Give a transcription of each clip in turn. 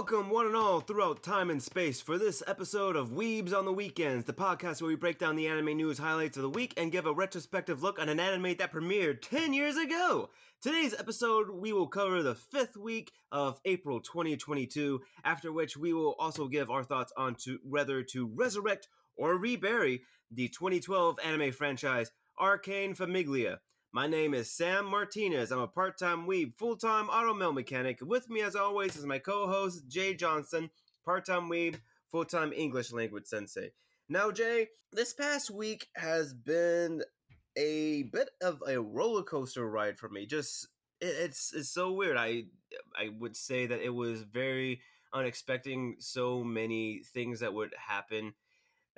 Welcome, one and all, throughout time and space, for this episode of Weebs on the Weekends, the podcast where we break down the anime news highlights of the week and give a retrospective look on an anime that premiered 10 years ago. Today's episode, we will cover the fifth week of April 2022, after which we will also give our thoughts on to whether to resurrect or rebury the 2012 anime franchise Arcana Famiglia. My name is Sam Martinez. I'm a part time weeb, full time auto mill mechanic. With me, as always, is my co host, Jay Johnson, part time weeb, full time English language sensei. Now, Jay, this past week has been a bit of a roller coaster ride for me. Just it, it's it's so weird. I I would say that it was very unexpected. So many things that would happen.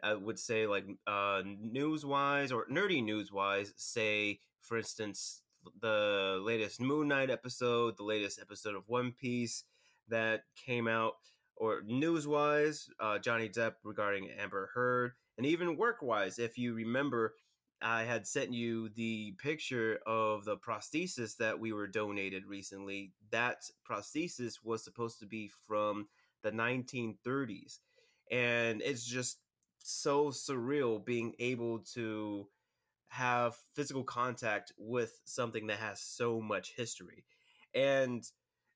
I would say like uh, news wise or nerdy news wise. Say for instance, the latest Moon Knight episode, the latest episode of One Piece that came out, or news wise, uh, Johnny Depp regarding Amber Heard, and even work wise, if you remember, I had sent you the picture of the prosthesis that we were donated recently. That prosthesis was supposed to be from the 1930s. And it's just so surreal being able to have physical contact with something that has so much history and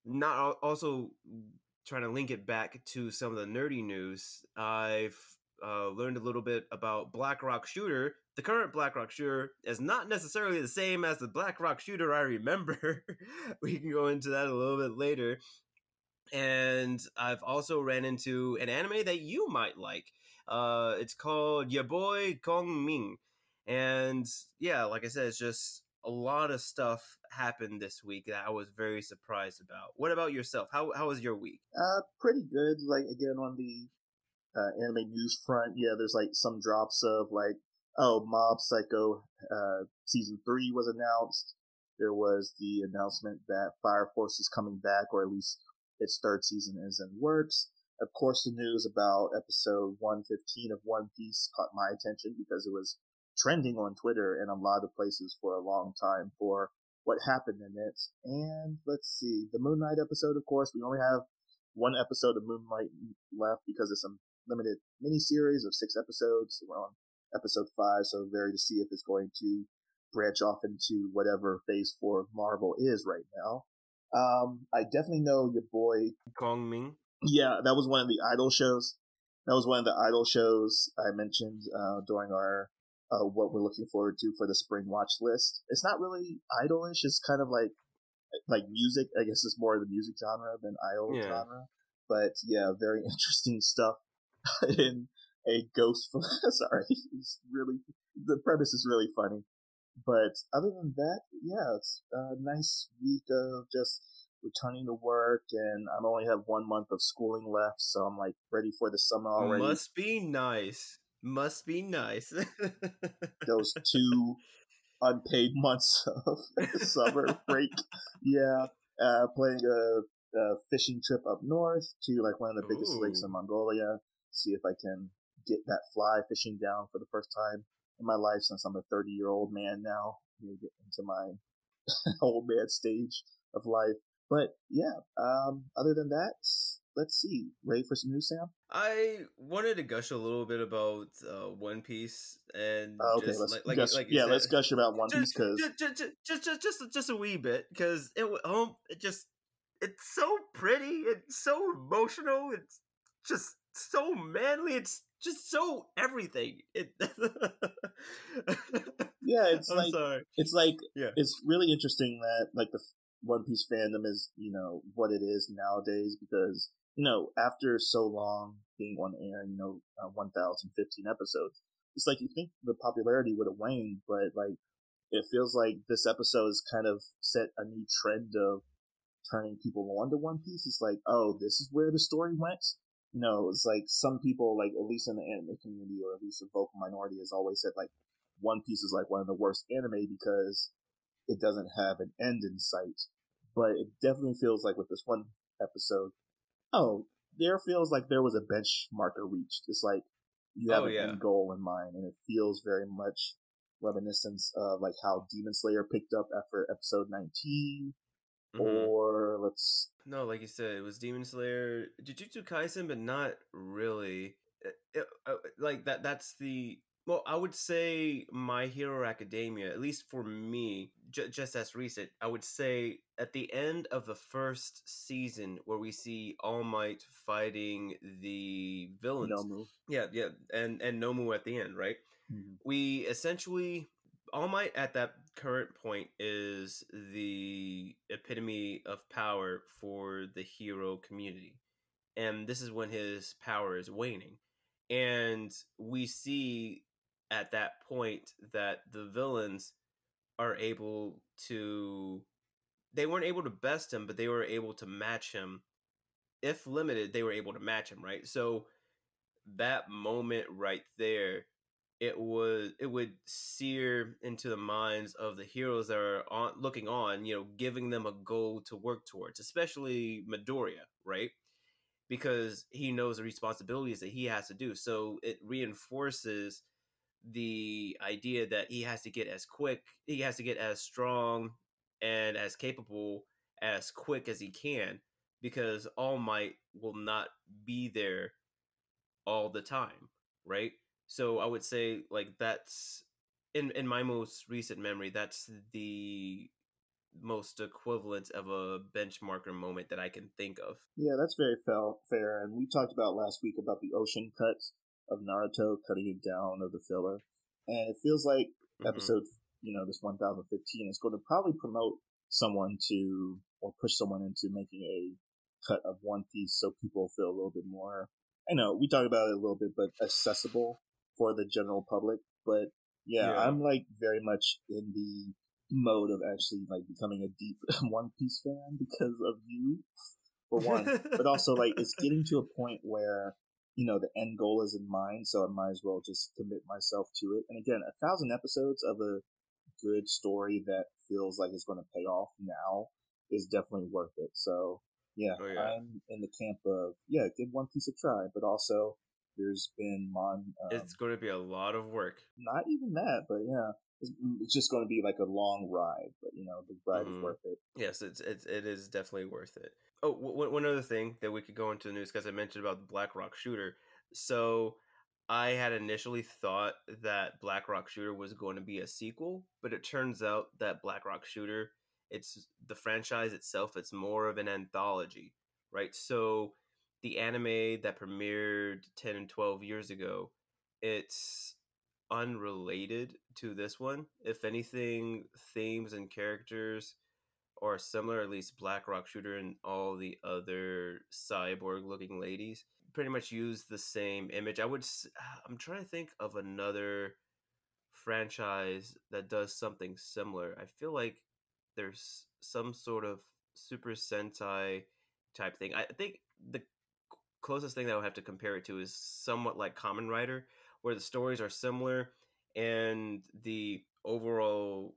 not also trying to link it back to some of the nerdy news i've uh, learned a little bit about black rock shooter. The current black rock shooter is not necessarily the same as the black rock shooter i remember. We can go into that a little bit later. And i've also ran into an anime that you might like uh, it's called Your Boy Kong Ming and yeah, like I said, it's just a lot of stuff happened this week that I was very surprised about. What about yourself? How how was your week? Uh, pretty good. Like again on the uh, anime news front, yeah, there's like some drops of like oh, Mob Psycho uh, season three was announced. There was the announcement that Fire Force is coming back, or at least its third season is in works. Of course, the news about episode 115 of One Piece caught my attention because it was trending on Twitter and a lot of places for a long time for what happened in it. And let's see, the Moon Knight episode, of course, we only have one episode of Moon Knight left because it's a limited mini series of six episodes. We're on episode five, so very to see if it's going to branch off into whatever phase four of Marvel is right now. Um, I definitely know your boy Kong Ming. Yeah, that was one of the idol shows. That was one of the idol shows I mentioned uh, during our uh, what we're looking forward to for the spring watch list. It's not really idolish. It's kind of like like music. I guess it's more of the music genre than idol yeah. genre. But yeah, very interesting stuff in a ghost. Sorry, it's really the premise is really funny. But other than that, yeah, it's a nice week of just returning to work, and I only have one month of schooling left, so I'm like ready for the summer already. Must be nice. Must be nice. Those two unpaid months of summer break. Yeah. Uh, playing a, a, fishing trip up north to like one of the biggest Ooh. lakes in Mongolia. See if I can get that fly fishing down for the first time in my life since I'm a 30 year old man now. You get into my old man stage of life. But yeah, um, other than that, let's see. Ready for some news, Sam? I wanted to gush a little bit about uh, One Piece and oh, okay, just, let's like, gush, like, yeah, said, let's gush about One Piece because just, just, just, just, just, just a wee bit because it, um, it just it's so pretty, it's so emotional, it's just so manly, it's just so everything. It yeah, it's I'm like sorry. it's like yeah. it's really interesting that like the One Piece fandom is you know what it is nowadays because you know, after so long being on air, you know, uh, 1,015 episodes, it's like you think the popularity would have waned, but like it feels like this episode has kind of set a new trend of turning people on to One Piece. It's like, oh, this is where the story went. You know, it's like some people, like at least in the anime community or at least a vocal minority, has always said like One Piece is like one of the worst anime because it doesn't have an end in sight. But it definitely feels like with this one episode, oh, there feels like there was a bench marker reached. It's like you have oh, an yeah. end goal in mind, and it feels very much reminiscence of like how Demon Slayer picked up after episode 19. mm-hmm. or let's no, like you said, it was Demon Slayer, Jujutsu Kaisen, but not really. It, it, uh, like that. That's the well, I would say My Hero Academia, at least for me, j- just as recent, I would say at the end of the first season where we see All Might fighting the villains. Nomu. Yeah, yeah, and and Nomu at the end, right? Mm-hmm. We essentially All Might at that current point is the epitome of power for the hero community. And this is when his power is waning. And we see at that point that the villains are able to they weren't able to best him but they were able to match him. If limited they were able to match him right? So that moment right there it was it would sear into the minds of the heroes that are on looking on you know giving them a goal to work towards especially midoriya right? Because he knows the responsibilities that he has to do. So it reinforces the idea that he has to get as quick, he has to get as strong and as capable as quick as he can because All Might will not be there all the time, right? So I would say like that's in in my most recent memory that's the most equivalent of a benchmarker moment that I can think of. Yeah, that's very fair. And we talked about last week about the ocean cuts of Naruto cutting it down of the filler. And it feels like mm-hmm. episode, you know, this 1015 is going to probably promote someone to, or push someone into making a cut of One Piece so people feel a little bit more, I know, we talked about it a little bit, but accessible for the general public. But yeah, yeah. I'm like very much in the mode of actually like becoming a deep One Piece fan because of you, for one. but also like it's getting to a point where you know, the end goal is in mind, so I might as well just commit myself to it. And again, a thousand episodes of a good story that feels like it's going to pay off now is definitely worth it. So yeah, oh, yeah. I'm in the camp of yeah, give One Piece a try, but also there's been mon. Um, it's going to be a lot of work. Not even that, but yeah, it's, it's, just going to be like a long ride. But you know, the ride mm-hmm. is worth it. Yes, it's, it's it is definitely worth it. Oh, w- one other thing that we could go into the news because I mentioned about the Black Rock shooter. So I had initially thought that Black Rock Shooter was going to be a sequel, but it turns out that Black Rock Shooter, it's the franchise itself, it's more of an anthology, right? So the anime that premiered 10 and 12 years ago, it's unrelated to this one. If anything, themes and characters are similar, at least Black Rock Shooter and all the other cyborg looking ladies pretty much use the same image. I would I'm trying to think of another franchise that does something similar. I feel like there's some sort of Super Sentai type thing. I think the closest thing that I would have to compare it to is somewhat like Kamen Rider, where the stories are similar and the overall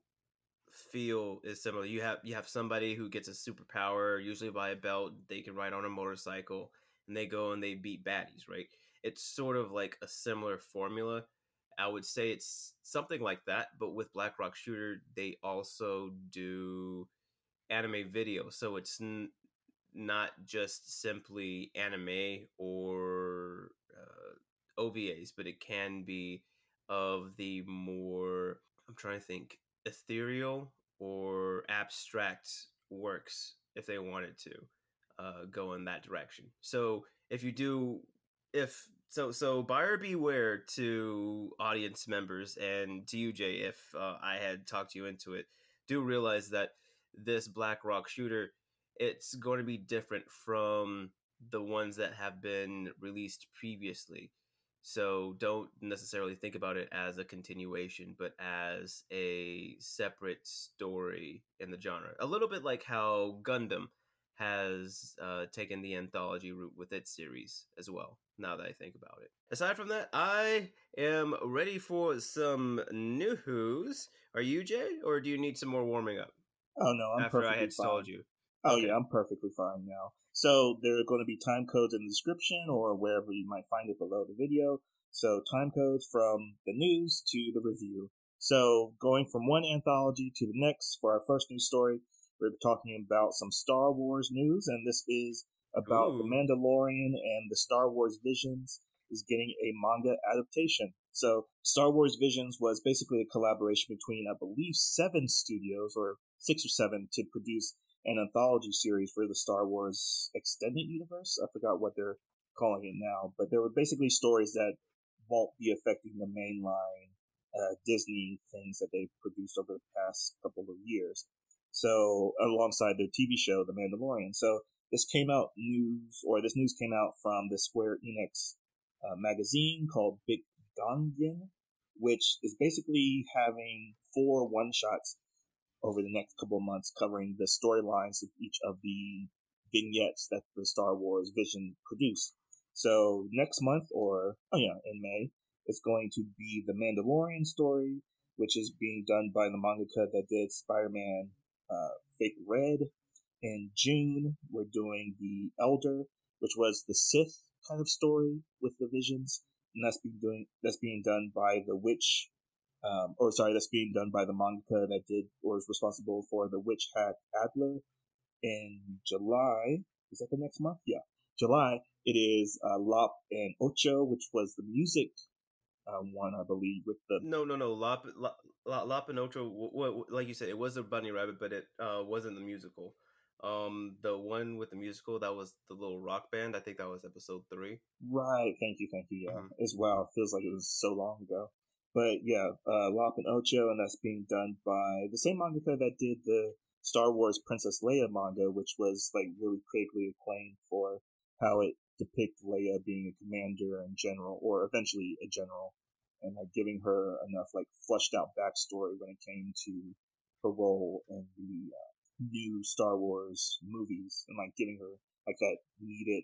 feel is similar. You have you have somebody who gets a superpower, usually by a belt. They can ride on a motorcycle, and they go and they beat baddies. Right? It's sort of like a similar formula. I would say it's something like that, but with Black Rock Shooter, they also do anime video, so it's n- not just simply anime or uh, OVAs, but it can be of the more I'm trying to think ethereal or abstract works if they wanted to uh, go in that direction. So if you do, if so, so buyer beware to audience members and to you, Jay. If uh, I had talked you into it, do realize that this Black Rock shooter, it's going to be different from the ones that have been released previously. So don't necessarily think about it as a continuation, but as a separate story in the genre. A little bit like how Gundam has uh, taken the anthology route with its series as well. Now that I think about it. Aside from that, I am ready for some new news. Are you, Jay, or do you need some more warming up? Oh no, I'm after I had fine. stalled you. Oh okay. yeah, I'm perfectly fine now. So there are going to be time codes in the description or wherever you might find it below the video. So time codes from the news to the review. So going from one anthology to the next for our first news story, We're talking about some Star Wars news, and this is about Ooh. The Mandalorian and the Star Wars Visions is getting a manga adaptation. So, Star Wars Visions was basically a collaboration between, I believe, seven studios, or six or seven, to produce an anthology series for the Star Wars extended universe. I forgot what they're calling it now, but there were basically stories that won't be affecting the mainline uh, Disney things that they've produced over the past couple of years. So, alongside their TV show, The Mandalorian. So, this came out news, or this news came out from the Square Enix uh, magazine called Big Gangan, which is basically having four one shots over the next couple months covering the storylines of each of the vignettes that the Star Wars Vision produced. So next month, or oh yeah, in May, it's going to be the Mandalorian story, which is being done by the mangaka that did Spider-Man uh, Fake Red. In June, we're doing the Elder, which was the Sith kind of story with the visions, and that's being doing that's being done by the Witch, um, or sorry, that's being done by the mangaka that did or is responsible for the Witch Hat Atelier. In July, is that the next month? Yeah, July. It is uh, Lop and Ocho, which was the music um, one, I believe, with the no, no, no, Lop, Lop, Lop and Ocho. W- w- like you said, it was a bunny rabbit, but it uh, wasn't the musical. Um, the one with the musical that was the little rock band. I think that was episode three. Right. Thank you. Thank you. Yeah. Mm-hmm. As well. Feels like it was so long ago. But yeah, uh, Lop and Ocho, and that's being done by the same mangaka that did the Star Wars Princess Leia manga, which was like really critically acclaimed for how it depicted Leia being a commander and general, or eventually a general, and like giving her enough like fleshed out backstory when it came to her role in the uh, new Star Wars movies and like giving her like that needed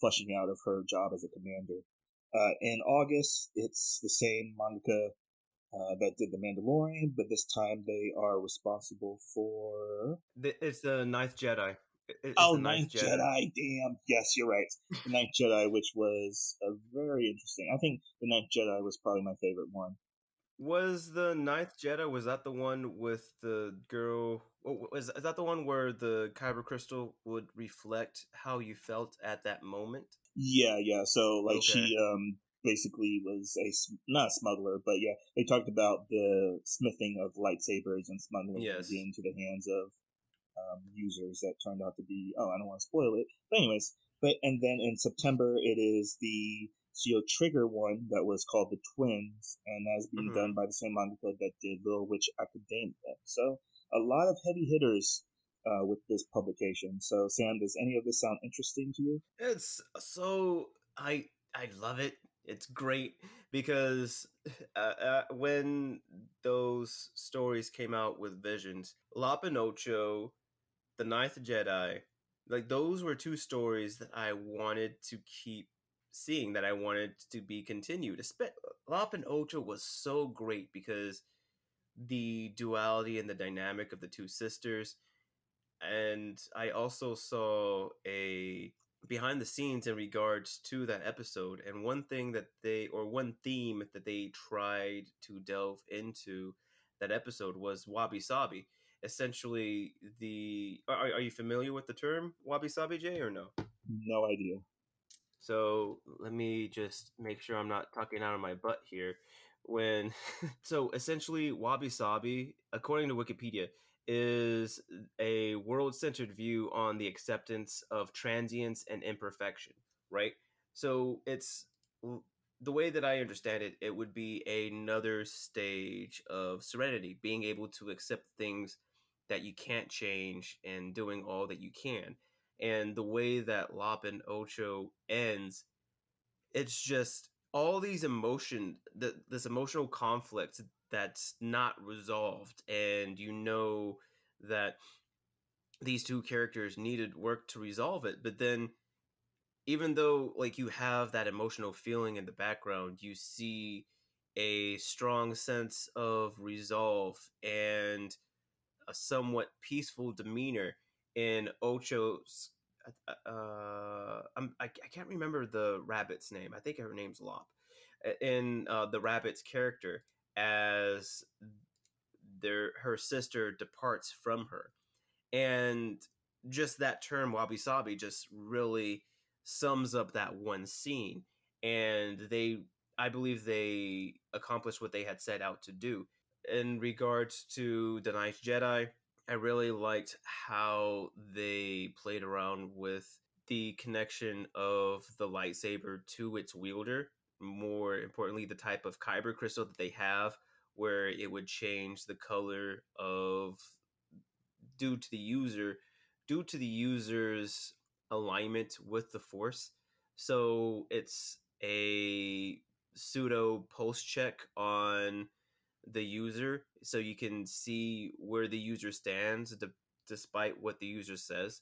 fleshing out of her job as a commander. Uh, in August, it's the same mangaka uh, that did The Mandalorian, but this time they are responsible for. It's the Ninth Jedi. It's oh, Ninth Jedi. Jedi. Damn. Yes, you're right. The Ninth Jedi, which was a very interesting. I think The Ninth Jedi was probably my favorite one. Was the Ninth Jedi? Was that the one with the girl? Was is that the one where the kyber crystal would reflect how you felt at that moment? Yeah, yeah. So like okay. she um basically was a not a smuggler, but yeah, they talked about the smithing of lightsabers and smuggling yes. into the hands of um, users that turned out to be. Oh, I don't want to spoil it, but anyways. But and then in September it is the Zeo Trigger one that was called The Twins, and that's being mm-hmm. done by the same manga that did Little Witch Academia. So a lot of heavy hitters uh, with this publication. So Sam, does any of this sound interesting to you? It's so I I love it. It's great because uh, uh, when those stories came out with Visions, La and Ocho, The Ninth Jedi, like those were two stories that I wanted to keep seeing that I wanted to be continued. Lop and Ocho was so great because the duality and the dynamic of the two sisters. And I also saw a behind the scenes in regards to that episode. And one thing that they, or one theme that they tried to delve into that episode was wabi sabi. Essentially, the are, are you familiar with the term wabi sabi, Jay, or no? No idea. So let me just make sure I'm not talking out of my butt here. When so essentially wabi sabi, according to Wikipedia, is a world-centered view on the acceptance of transience and imperfection, right? So it's the way that I understand it, it would be another stage of serenity, being able to accept things that you can't change and doing all that you can and the way that Lop and Ocho ends, it's just all these emotion, the, this emotional conflict that's not resolved, and you know that these two characters needed work to resolve it, but then even though like you have that emotional feeling in the background, you see a strong sense of resolve and a somewhat peaceful demeanor in Ocho's. Uh, uh I'm, I, I can't remember the rabbit's name. I think her name's Lop. In uh, the rabbit's character, as their her sister departs from her, And just that term wabi sabi just really sums up that one scene. And they, I believe they accomplished what they had set out to do. In regards to The Ninth Jedi, I really liked how they played around with the connection of the lightsaber to its wielder. More importantly, the type of kyber crystal that they have, where it would change the color of due to the user, due to the user's alignment with the force. So it's a pseudo pulse check on the user so you can see where the user stands despite what the user says.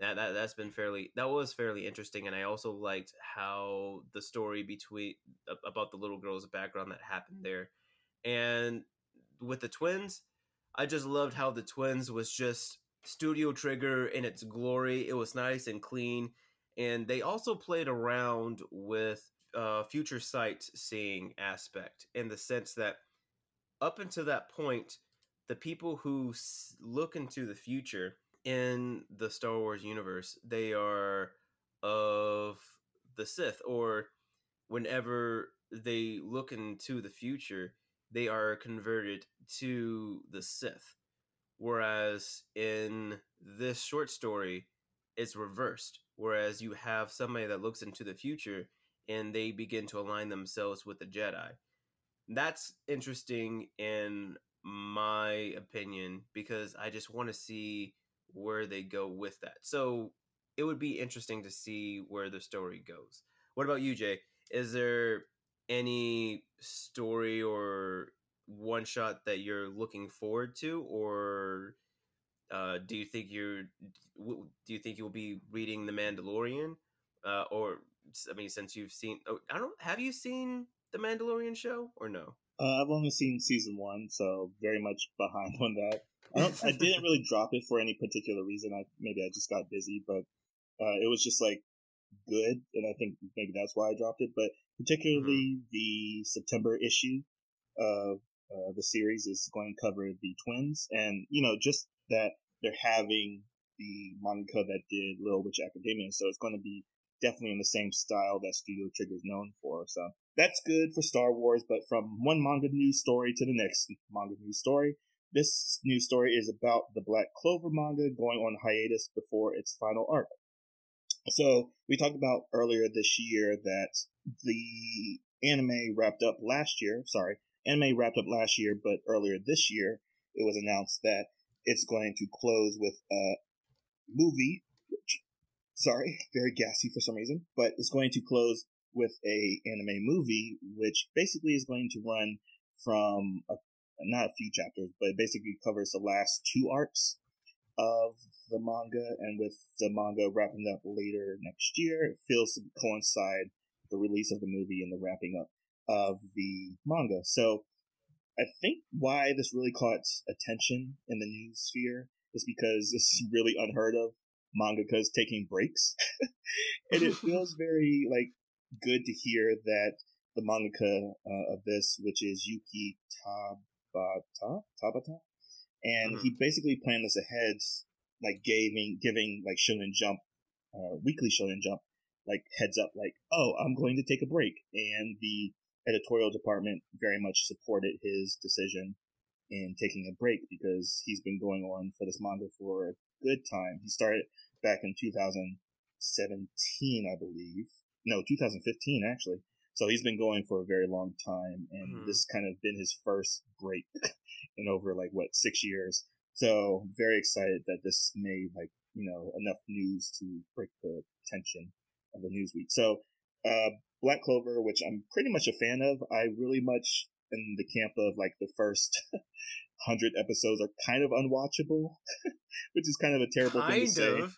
That, that that's been fairly that was fairly interesting and i also liked how the story between about the little girl's background that happened there. And with the twins i just loved how the twins was just studio trigger in its glory. It was nice and clean and they also played around with uh, future sight seeing aspect in the sense that up until that point the people who look into the future in the Star Wars universe, they are of the Sith, or whenever they look into the future, they are converted to the Sith. Whereas in this short story, it's reversed. Whereas you have somebody that looks into the future and they begin to align themselves with the Jedi. That's interesting in my opinion because I just want to see where they go with that. So it would be interesting to see where the story goes. What about you, Jay? Is there any story or one shot that you're looking forward to, or uh, do you think you're do you think you'll be reading The Mandalorian, uh, or I mean, since you've seen, oh, I don't have you seen The Mandalorian show or no? Uh, I've only seen season one, so very much behind on that. I, don't, I didn't really drop it for any particular reason. I maybe I just got busy, but uh, it was just like good, and I think maybe that's why I dropped it. But particularly mm-hmm. the September issue of uh, the series is going to cover the twins, and you know just that they're having the manga that did Little Witch Academia, so it's going to be definitely in the same style that Studio Trigger is known for. So that's good for Star Wars. But from one manga news story to the next manga news story, this news story is about the Black Clover manga going on hiatus before its final arc. So we talked about earlier this year that the anime wrapped up last year. Sorry, anime wrapped up last year, but earlier this year it was announced that it's going to close with a movie. Which, sorry, very gassy for some reason, but it's going to close with a anime movie, which basically is going to run from a not a few chapters, but basically covers the last two arcs of the manga, and with the manga wrapping up later next year, it feels to coincide the release of the movie and the wrapping up of the manga. So I think why this really caught attention in the news sphere is because this is really unheard of mangakas taking breaks. and it feels very like good to hear that the mangaka uh, of this, which is Yuki Tabata, Tabata, and mm-hmm. he basically planned this ahead, like giving giving like Shonen Jump, uh, weekly Shonen Jump, like heads up, like oh I'm going to take a break, and the editorial department very much supported his decision in taking a break because he's been going on for this manga for a good time. He started back in 2017, I believe. No, 2015 actually. So he's been going for a very long time, and mm-hmm. this kind of been his first break in over like what six years. So very excited that this made like you know enough news to break the tension of the news week. So uh, Black Clover, which I'm pretty much a fan of, I really much in the camp of like the first hundred episodes are kind of unwatchable, which is kind of a terrible kind thing to of. say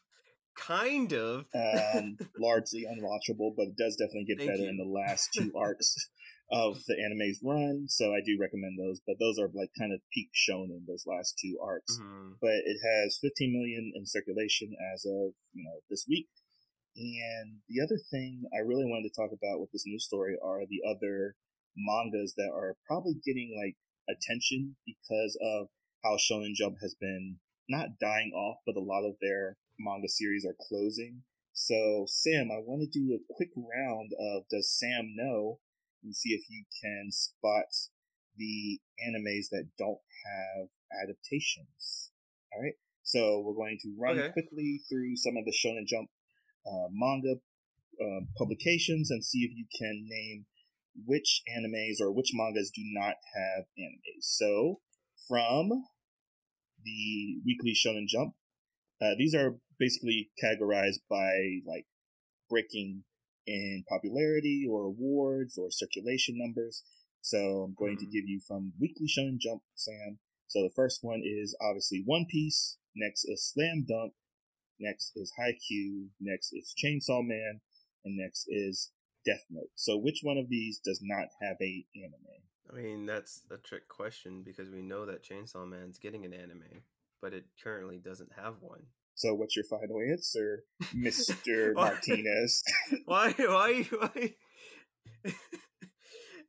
kind of um, largely unwatchable, but it does definitely get Thank better you. in the last two arcs of the anime's run. So I do recommend those, but those are like kind of peak shonen in those last two arcs. Mm-hmm. But it has 15 million in circulation as of you know this week. And the other thing I really wanted to talk about with this news story are the other mangas that are probably getting like attention because of how Shonen Jump has been not dying off, but a lot of their manga series are closing. So, Sam, I want to do a quick round of Does Sam Know? and see if you can spot the animes that don't have adaptations. All right. So we're going to run okay. quickly through some of the Shonen Jump uh, manga uh, publications and see if you can name which animes or which mangas do not have animes. So from the Weekly Shonen Jump, uh, these are basically categorized by like breaking in popularity or awards or circulation numbers. So I'm going mm-hmm. to give you from Weekly Shonen Jump, Sam. So the first one is obviously One Piece. Next is Slam Dunk. Next is Haikyuu. Next is Chainsaw Man. And next is Death Note. So which one of these does not have a anime? I mean, that's a trick question because we know that Chainsaw Man's getting an anime, but it currently doesn't have one. So what's your final answer, Mr. Martinez? why why why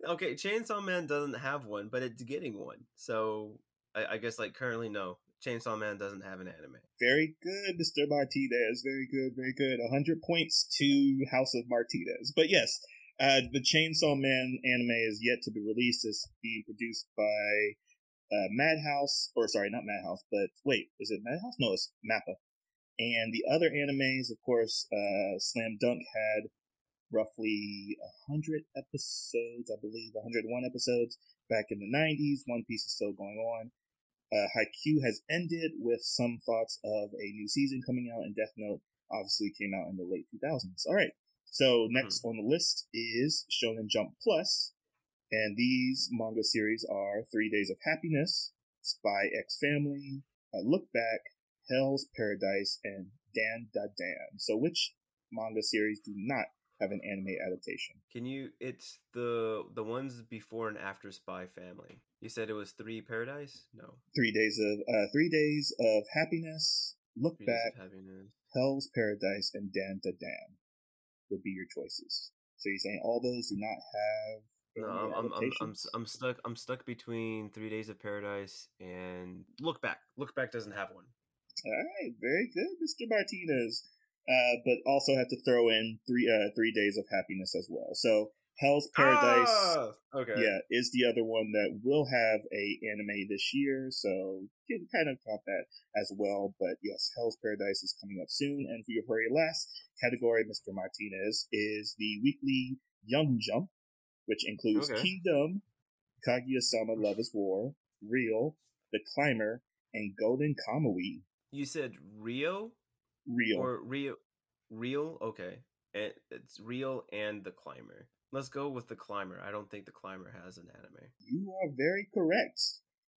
Okay, Chainsaw Man doesn't have one, but it's getting one. So I, I guess like currently no. Chainsaw Man doesn't have an anime. Very good, Mr. Martinez. Very good, very good. 100 points to House of Martinez. But yes, uh, the Chainsaw Man anime is yet to be released. It's being produced by uh, Madhouse, or sorry, not Madhouse, but wait, is it Madhouse? No, it's Mappa. And the other animes, of course, uh, Slam Dunk had roughly 100 episodes, I believe, 101 episodes back in the 90s. One Piece is still going on. Uh, Haikyuu has ended with some thoughts of a new season coming out, and Death Note obviously came out in the late 2000s. All right. So next mm-hmm. on the list is Shonen Jump Plus, and these manga series are Three Days of Happiness, Spy X Family, uh, Look Back, Hell's Paradise, and Dan Da Dan. So which manga series do not have an anime adaptation? Can you? It's the the ones before and after Spy Family. You said it was Three Paradise. No. Three days of uh, Three Days of Happiness. Look three back. Happiness. Hell's Paradise and Dan Da Dan would be your choices. So you're saying all those do not have no, I'm, I'm, I'm, I'm, stuck. I'm stuck between Three Days of Paradise and Look Back. Look Back doesn't have one. All right, very good, Mr. Martinez. Uh, but also have to throw in three uh, three days of happiness as well. So Hell's Paradise, ah, okay, yeah, is the other one that will have a anime this year. So you can kind of count that as well. But yes, Hell's Paradise is coming up soon. And for your very last category, Mr. Martinez, is the weekly Young Jump, which includes okay. Kingdom, Kaguya-sama Love is War, Real, The Climber, and Golden Kamuy. You said Rio? Real. Or Rio Real? Okay. It, it's Real and The Climber. Let's go with The Climber. I don't think The Climber has an anime. You are very correct.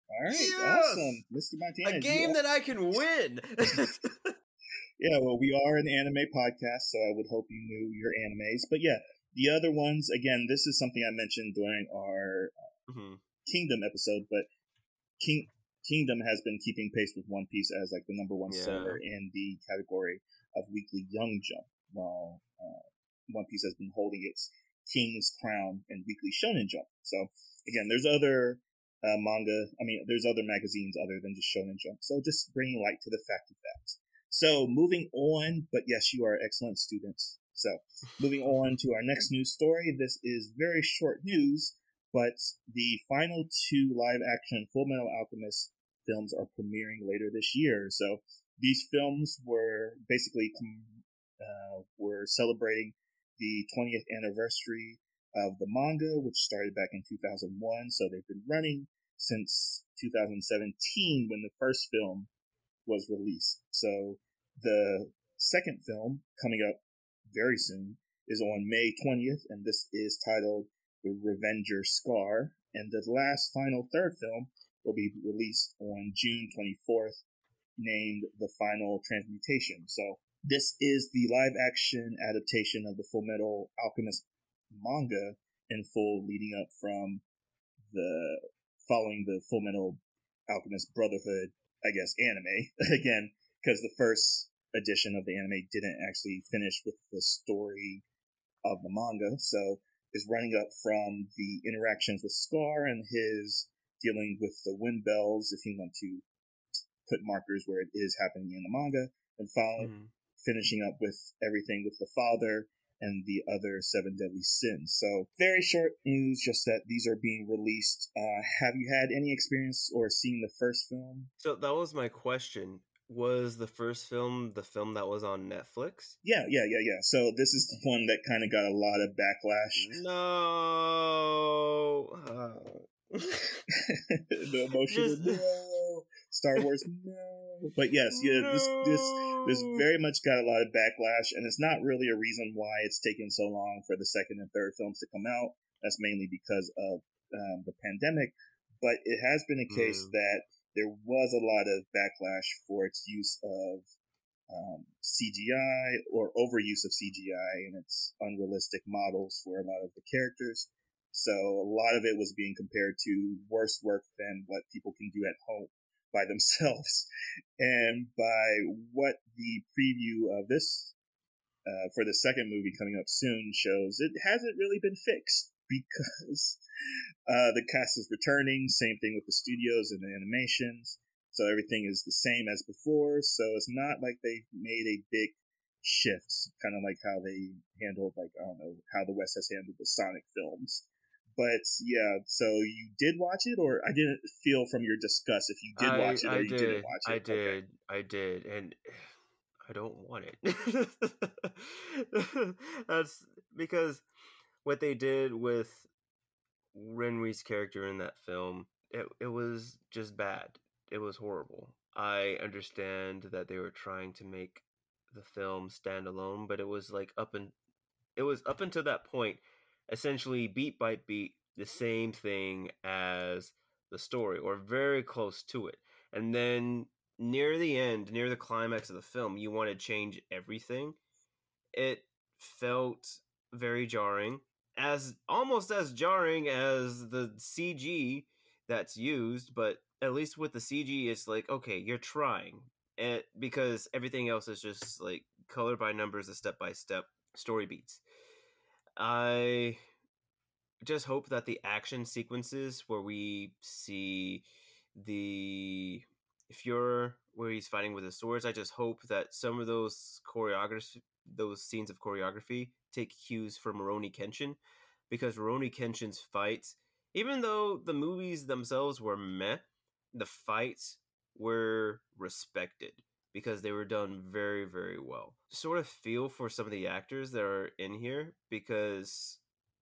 All right, yes! awesome, Mr. Montana. A game that I can win. yeah, well, we are an anime podcast, so I would hope you knew your animes. But yeah, the other ones, again, this is something I mentioned during our uh, mm-hmm. Kingdom episode, but King Kingdom has been keeping pace with One Piece as like the number one yeah. seller in the category of weekly Young Jump, while uh, One Piece has been holding its King's crown in weekly Shonen Jump. So again, there's other uh, manga. I mean, there's other magazines other than just Shonen Jump. So just bringing light to the fact of that. So moving on, but yes, you are excellent students. So moving on to our next news story. This is very short news, but the final two live action Full Metal Alchemist films are premiering later this year. So these films were basically uh, were celebrating the 20th anniversary of the manga, which started back in 2001. So they've been running since 2017 when the first film was released. So the second film coming up very soon is on May 20th, and this is titled The Revenger Scar. And the last final third film will be released on June 24th, named The Final Transmutation. So this is the live action adaptation of the Full Metal Alchemist manga in full, leading up from the following the Full Metal Alchemist Brotherhood, I guess, anime again, because the first edition of the anime didn't actually finish with the story of the manga. So is running up from the interactions with Scar and his dealing with the wind bells if you want to put markers where it is happening in the manga, and follow, mm-hmm. finishing up with everything with the father and the other seven deadly sins. So very short news, just that these are being released. Uh, have you had any experience or seen the first film? So that was my question. Was the first film the film that was on Netflix? Yeah, yeah, yeah, yeah. So this is the one that kind of got a lot of backlash. No. Uh... the emotion. Just... No. Star Wars. No. But yes, yeah, no. this this this very much got a lot of backlash, and it's not really a reason why it's taken so long for the second and third films to come out. That's mainly because of um, the pandemic. But it has been a case mm. that there was a lot of backlash for its use of um, CGI or overuse of CGI and its unrealistic models for a lot of the characters. So a lot of it was being compared to worse work than what people can do at home by themselves. And by what the preview of this uh, for the second movie coming up soon shows, it hasn't really been fixed because uh, the cast is returning. Same thing with the studios and the animations. So everything is the same as before. So it's not like they made a big shift, kind of like how they handled, like, I don't know, how the West has handled the Sonic films. But yeah, so you did watch it, or I didn't feel from your disgust if you did I, watch it or I you did, didn't watch it. I did, okay. I did, and I don't want it. That's because what they did with Renri's character in that film, it it was just bad. It was horrible. I understand that they were trying to make the film stand alone, but it was like up and it was up until that point essentially beat by beat the same thing as the story or very close to it. And then near the end, near the climax of the film, you want to change everything. It felt very jarring, as almost as jarring as the CG that's used, but at least with the CG, it's like, okay, you're trying. And because everything else is just like color by numbers, a step by step story beats. I just hope that the action sequences where we see the Fuhrer where he's fighting with his swords, I just hope that some of those choreography, those scenes of choreography, take cues from Rurouni Kenshin, because Rurouni Kenshin's fights, even though the movies themselves were meh, the fights were respected because they were done very, very well. Sort of feel for some of the actors that are in here because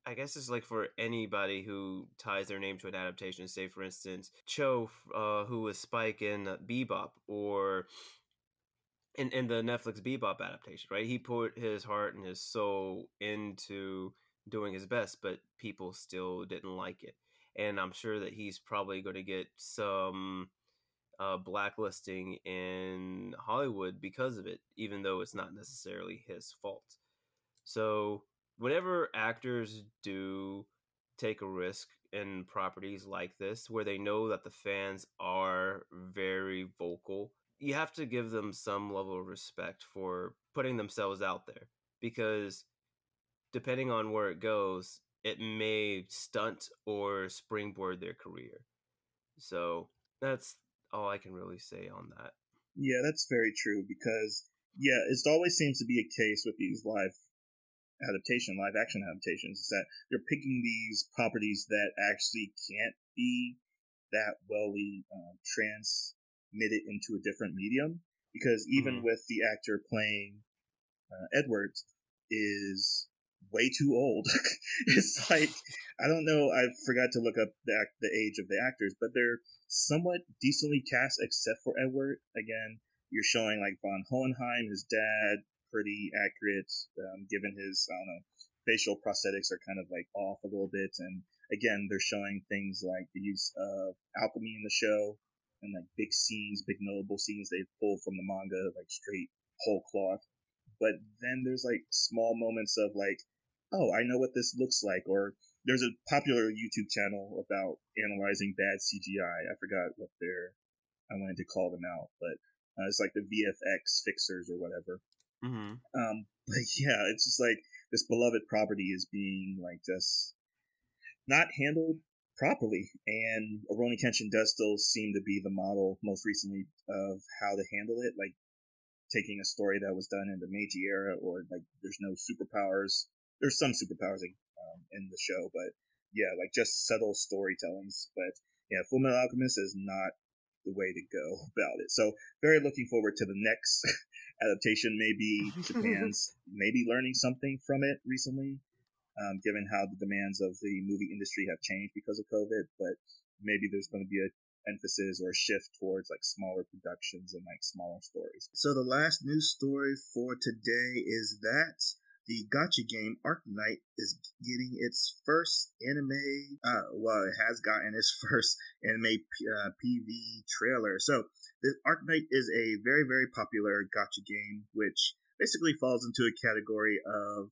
I guess it's like for anybody who ties their name to an adaptation. Say, for instance, Cho, uh, who was Spike in Bebop, or in in the Netflix Bebop adaptation, right? He put his heart and his soul into doing his best, but people still didn't like it, and I'm sure that he's probably going to get some uh, blacklisting in Hollywood because of it, even though it's not necessarily his fault. So, whenever actors do take a risk in properties like this, where they know that the fans are very vocal, you have to give them some level of respect for putting themselves out there because depending on where it goes, it may stunt or springboard their career. So, that's all I can really say on that. Yeah, that's very true because yeah, it always seems to be a case with these live adaptation, live action adaptations, is that they're picking these properties that actually can't be that wellly uh, transmitted into a different medium. Because even mm-hmm. with the actor playing uh, Edwards, is way too old. it's like I don't know. I forgot to look up the the age of the actors, but they're somewhat decently cast, except for Edward. Again, you're showing like von Hohenheim, his dad, pretty accurate, um, given his I don't know facial prosthetics are kind of like off a little bit, and again they're showing things like the use of alchemy in the show and like big scenes, big notable scenes they pulled from the manga, like straight whole cloth. But then there's like small moments of like oh, I know what this looks like. Or there's a popular YouTube channel about analyzing bad CGI. I forgot what their, I wanted to call them out, but uh, it's like the VFX fixers or whatever. Mm-hmm. Um, but yeah, it's just like this beloved property is being like just not handled properly. And Rurouni Kenshin does still seem to be the model most recently of how to handle it. Like taking a story that was done in the Meiji era, or like there's no superpowers. There's some superpowers um, in the show, but yeah, like just subtle storytellings. But yeah, Full Metal Alchemist is not the way to go about it. So very looking forward to the next adaptation. Maybe Japan's maybe learning something from it recently, um, given how the demands of the movie industry have changed because of COVID. But maybe there's going to be a emphasis or a shift towards like smaller productions and like smaller stories. So the last news story for today is that the gacha game Arc Arknight is getting its first anime. Uh, well, it has gotten its first anime uh, PV trailer. So, the Arknight is a very, very popular gacha game, which basically falls into a category of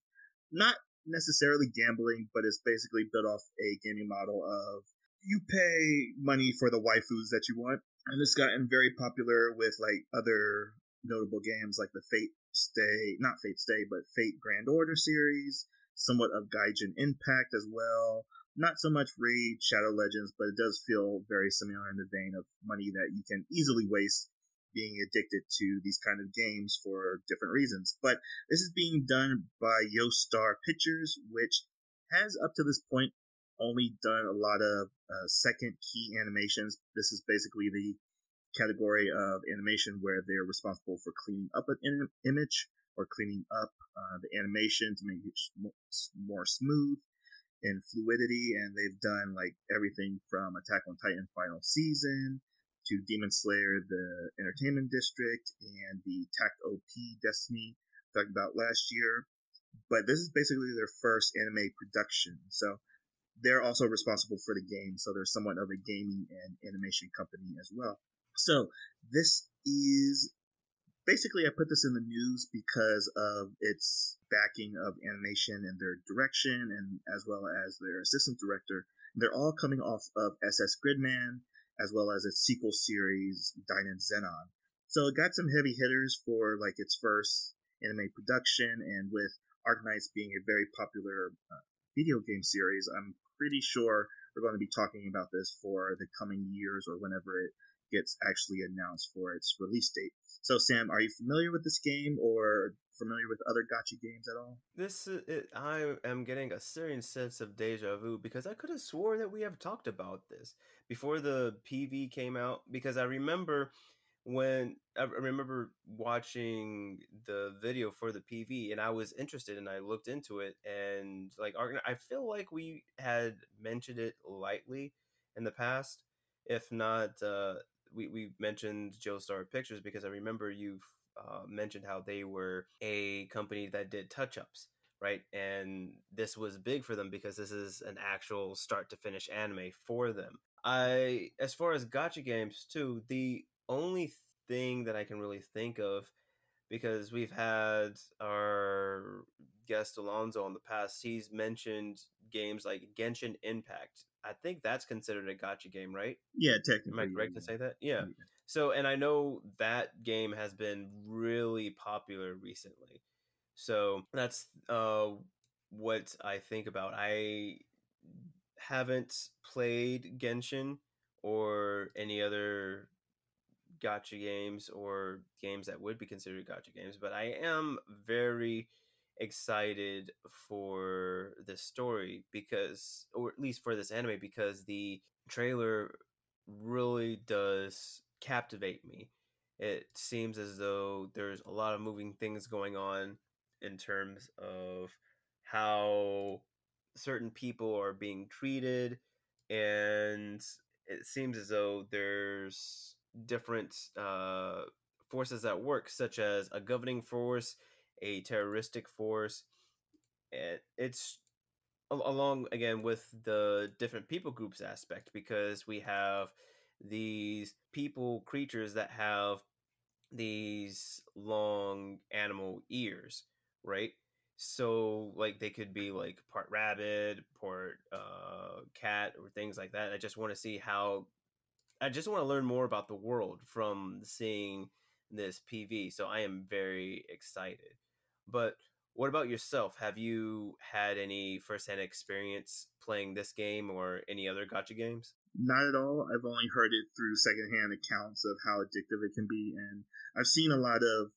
not necessarily gambling, but it's basically built off a gaming model of you pay money for the waifus that you want. And it's gotten very popular with like other notable games like the Fate Stay, not Fate Stay, but Fate Grand Order series, somewhat of Genshin Impact as well. Not so much Raid Shadow Legends, but it does feel very similar in the vein of money that you can easily waste being addicted to these kind of games for different reasons. But this is being done by Yostar Pictures, which has up to this point only done a lot of uh, second key animations. This is basically the category of animation where they're responsible for cleaning up an Im- image or cleaning up uh, the animation to make it more smooth and fluidity. And they've done like everything from Attack on Titan final season to Demon Slayer, the Entertainment District, and the Takt OP Destiny talked about last year. But this is basically their first anime production. So they're also responsible for the game. So they're somewhat of a gaming and animation company as well. So this is basically I put this in the news because of its backing of animation and their direction and as well as their assistant director. They're all coming off of SS Gridman as well as its sequel series Dynazenon. So it got some heavy hitters for like its first anime production and with Arknights being a very popular uh, video game series, I'm pretty sure we're going to be talking about this for the coming years or whenever it gets actually announced for its release date. So, Sam, are you familiar with this game or familiar with other gacha games at all? This it, I am getting a serious sense of deja vu because I could have swore that we have talked about this before the PV came out because I remember when I remember watching the video for the PV and I was interested and I looked into it and like I feel like we had mentioned it lightly in the past if not uh we, we mentioned Yostar Pictures because I remember you've uh, mentioned how they were a company that did touch ups, right? And this was big for them because this is an actual start to finish anime for them. I, as far as gacha games too, the only thing that I can really think of because we've had our guest Alonzo in the past, he's mentioned games like Genshin Impact. I think that's considered a gacha game, right? Yeah, technically. Am I correct yeah. to say that? Yeah. yeah. So, and I know that game has been really popular recently. So that's uh, what I think about. I haven't played Genshin or any other gacha games or games that would be considered gacha games, but I am very excited for this story because, or at least for this anime, because the trailer really does captivate me. It seems as though there's a lot of moving things going on in terms of how certain people are being treated and it seems as though there's different uh, forces at work, such as a governing force, a terroristic force. And it's along again with the different people groups aspect because we have these people creatures that have these long animal ears, right? So like they could be like part rabbit, part uh, cat, or things like that. I just want to see how I just want to learn more about the world from seeing this PV. So I am very excited. But what about yourself? Have you had any firsthand experience playing this game or any other gacha games? Not at all. I've only heard it through secondhand accounts of how addictive it can be, and I've seen a lot of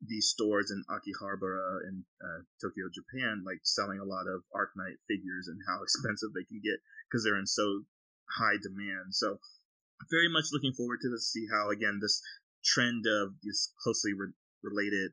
these stores in Akihabara in uh, Tokyo, Japan, like selling a lot of Arc Arknight figures and how expensive they can get because they're in so high demand. So, very much looking forward to this. See how again this trend of this closely re- related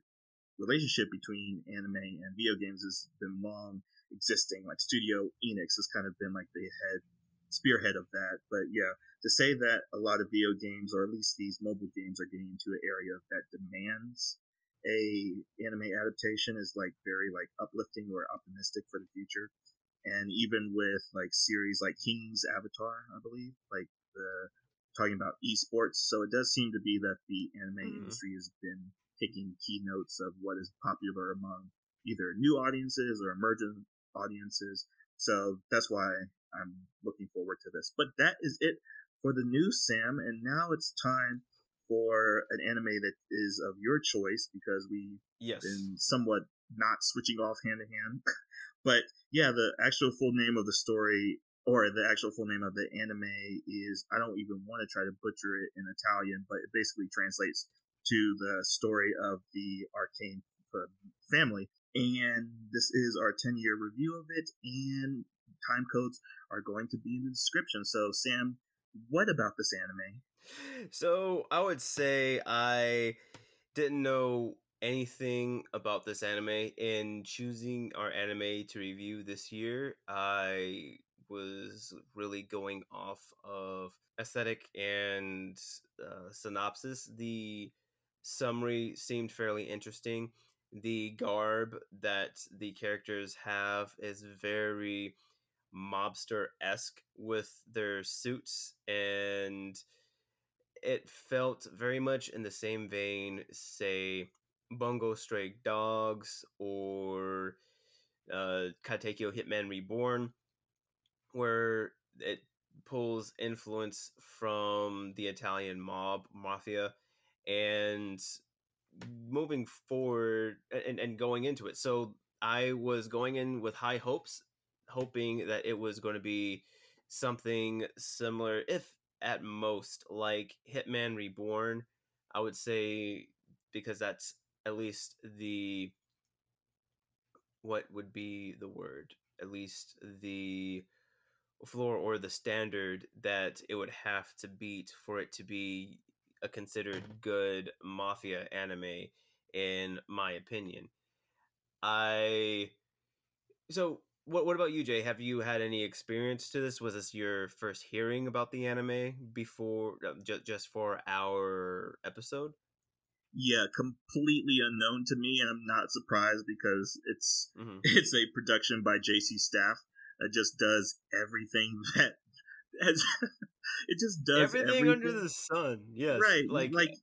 relationship between anime and video games has been long existing. Like Studio Enix has kind of been like the head spearhead of that. But yeah, to say that a lot of video games, or at least these mobile games, are getting into an area that demands a anime adaptation is like very like uplifting or optimistic for the future. And even with like series like King's Avatar, I believe, like the talking about esports, so it does seem to be that the anime mm-hmm. industry has been taking keynotes of what is popular among either new audiences or emergent audiences. So that's why I'm looking forward to this. But that is it for the news, Sam. And now it's time for an anime that is of your choice because we've yes. been somewhat not switching off hand to hand. but yeah, the actual full name of the story or the actual full name of the anime is I don't even want to try to butcher it in Italian, but it basically translates to the story of the arcane um, family. And this is our 10 year review of it, and time codes are going to be in the description. So, Sam, what about this anime? So I would say I didn't know anything about this anime. In choosing our anime to review this year, I was really going off of aesthetic and uh, synopsis. The summary seemed fairly interesting. The garb that the characters have is very mobster esque with their suits and it felt very much in the same vein, say, Bungo Stray Dogs or uh, Katekyo Hitman Reborn, where it pulls influence from the Italian mob mafia and moving forward and, and going into it. So I was going in with high hopes, hoping that it was going to be something similar, if at most like Hitman Reborn. I would say because that's at least the what would be the word at least the floor or the standard that it would have to beat for it to be a considered good mafia anime in my opinion i so what what about you, Jay? Have you had any experience to this? Was this your first hearing about the anime before uh, just just for our episode? Yeah, completely unknown to me, and I'm not surprised because it's mm-hmm. it's a production by JC Staff that just does everything that has, it just does everything, everything, under the sun. Yes, right. Like like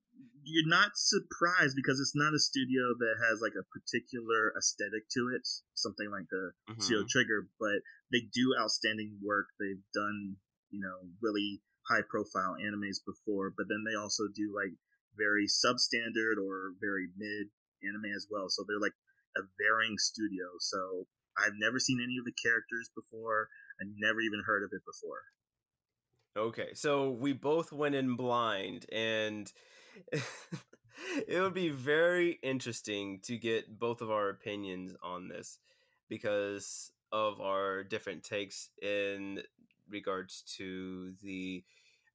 you're not surprised because it's not a studio that has like a particular aesthetic to it, something like the mm-hmm. Studio Trigger, but they do outstanding work. They've done, you know, really high profile animes before, but then they also do like very substandard or very mid anime as well. So they're like a varying studio. So I've never seen any of the characters before. I never even heard of it before. Okay, so we both went in blind and it would be very interesting to get both of our opinions on this because of our different takes in regards to the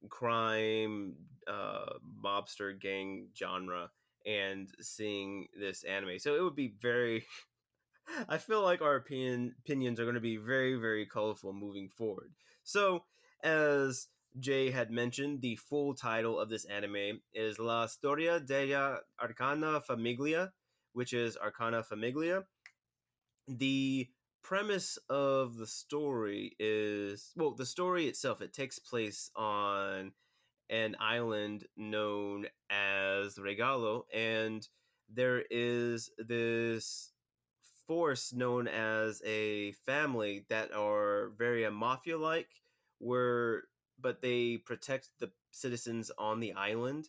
crime uh, mobster gang genre and seeing this anime. So it would be very i feel like our opinion opinions are going to be very very colorful moving forward. So as Jay had mentioned, the full title of this anime is La Storia della Arcana Famiglia, which is Arcana Famiglia. The premise of the story is well, the story itself, it takes place on an island known as Regalo, and there is this force known as a family that are very mafia like, where but they protect the citizens on the island,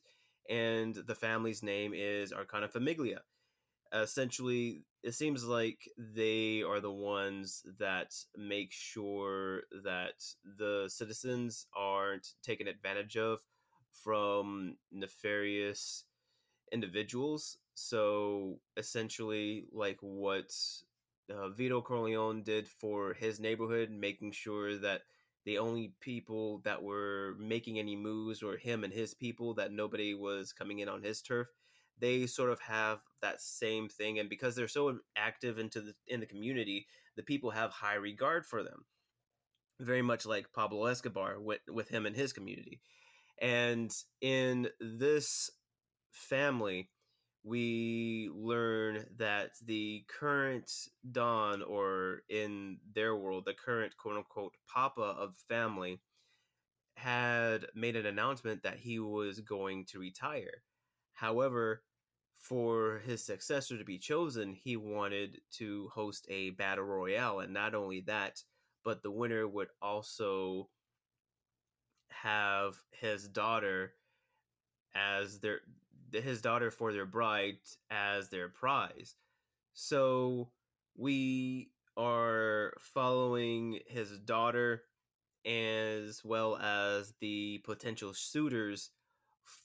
and the family's name is Arcana Famiglia. essentially it seems like they are the ones that make sure that the citizens aren't taken advantage of from nefarious individuals so essentially like what uh, vito corleone did for his neighborhood making sure that the only people that were making any moves were him and his people that nobody was coming in on his turf. They sort of have that same thing and because they're so active into the in the community the people have high regard for them. Very much like pablo escobar with, with him and his community. And in this family we learn that the current don or in their world the current quote unquote papa of the family had made an announcement that he was going to retire however for his successor to be chosen, he wanted to host a battle royale. And not only that, but the winner would also have his daughter as their his daughter for their bride as their prize. So we are following his daughter as well as the potential suitors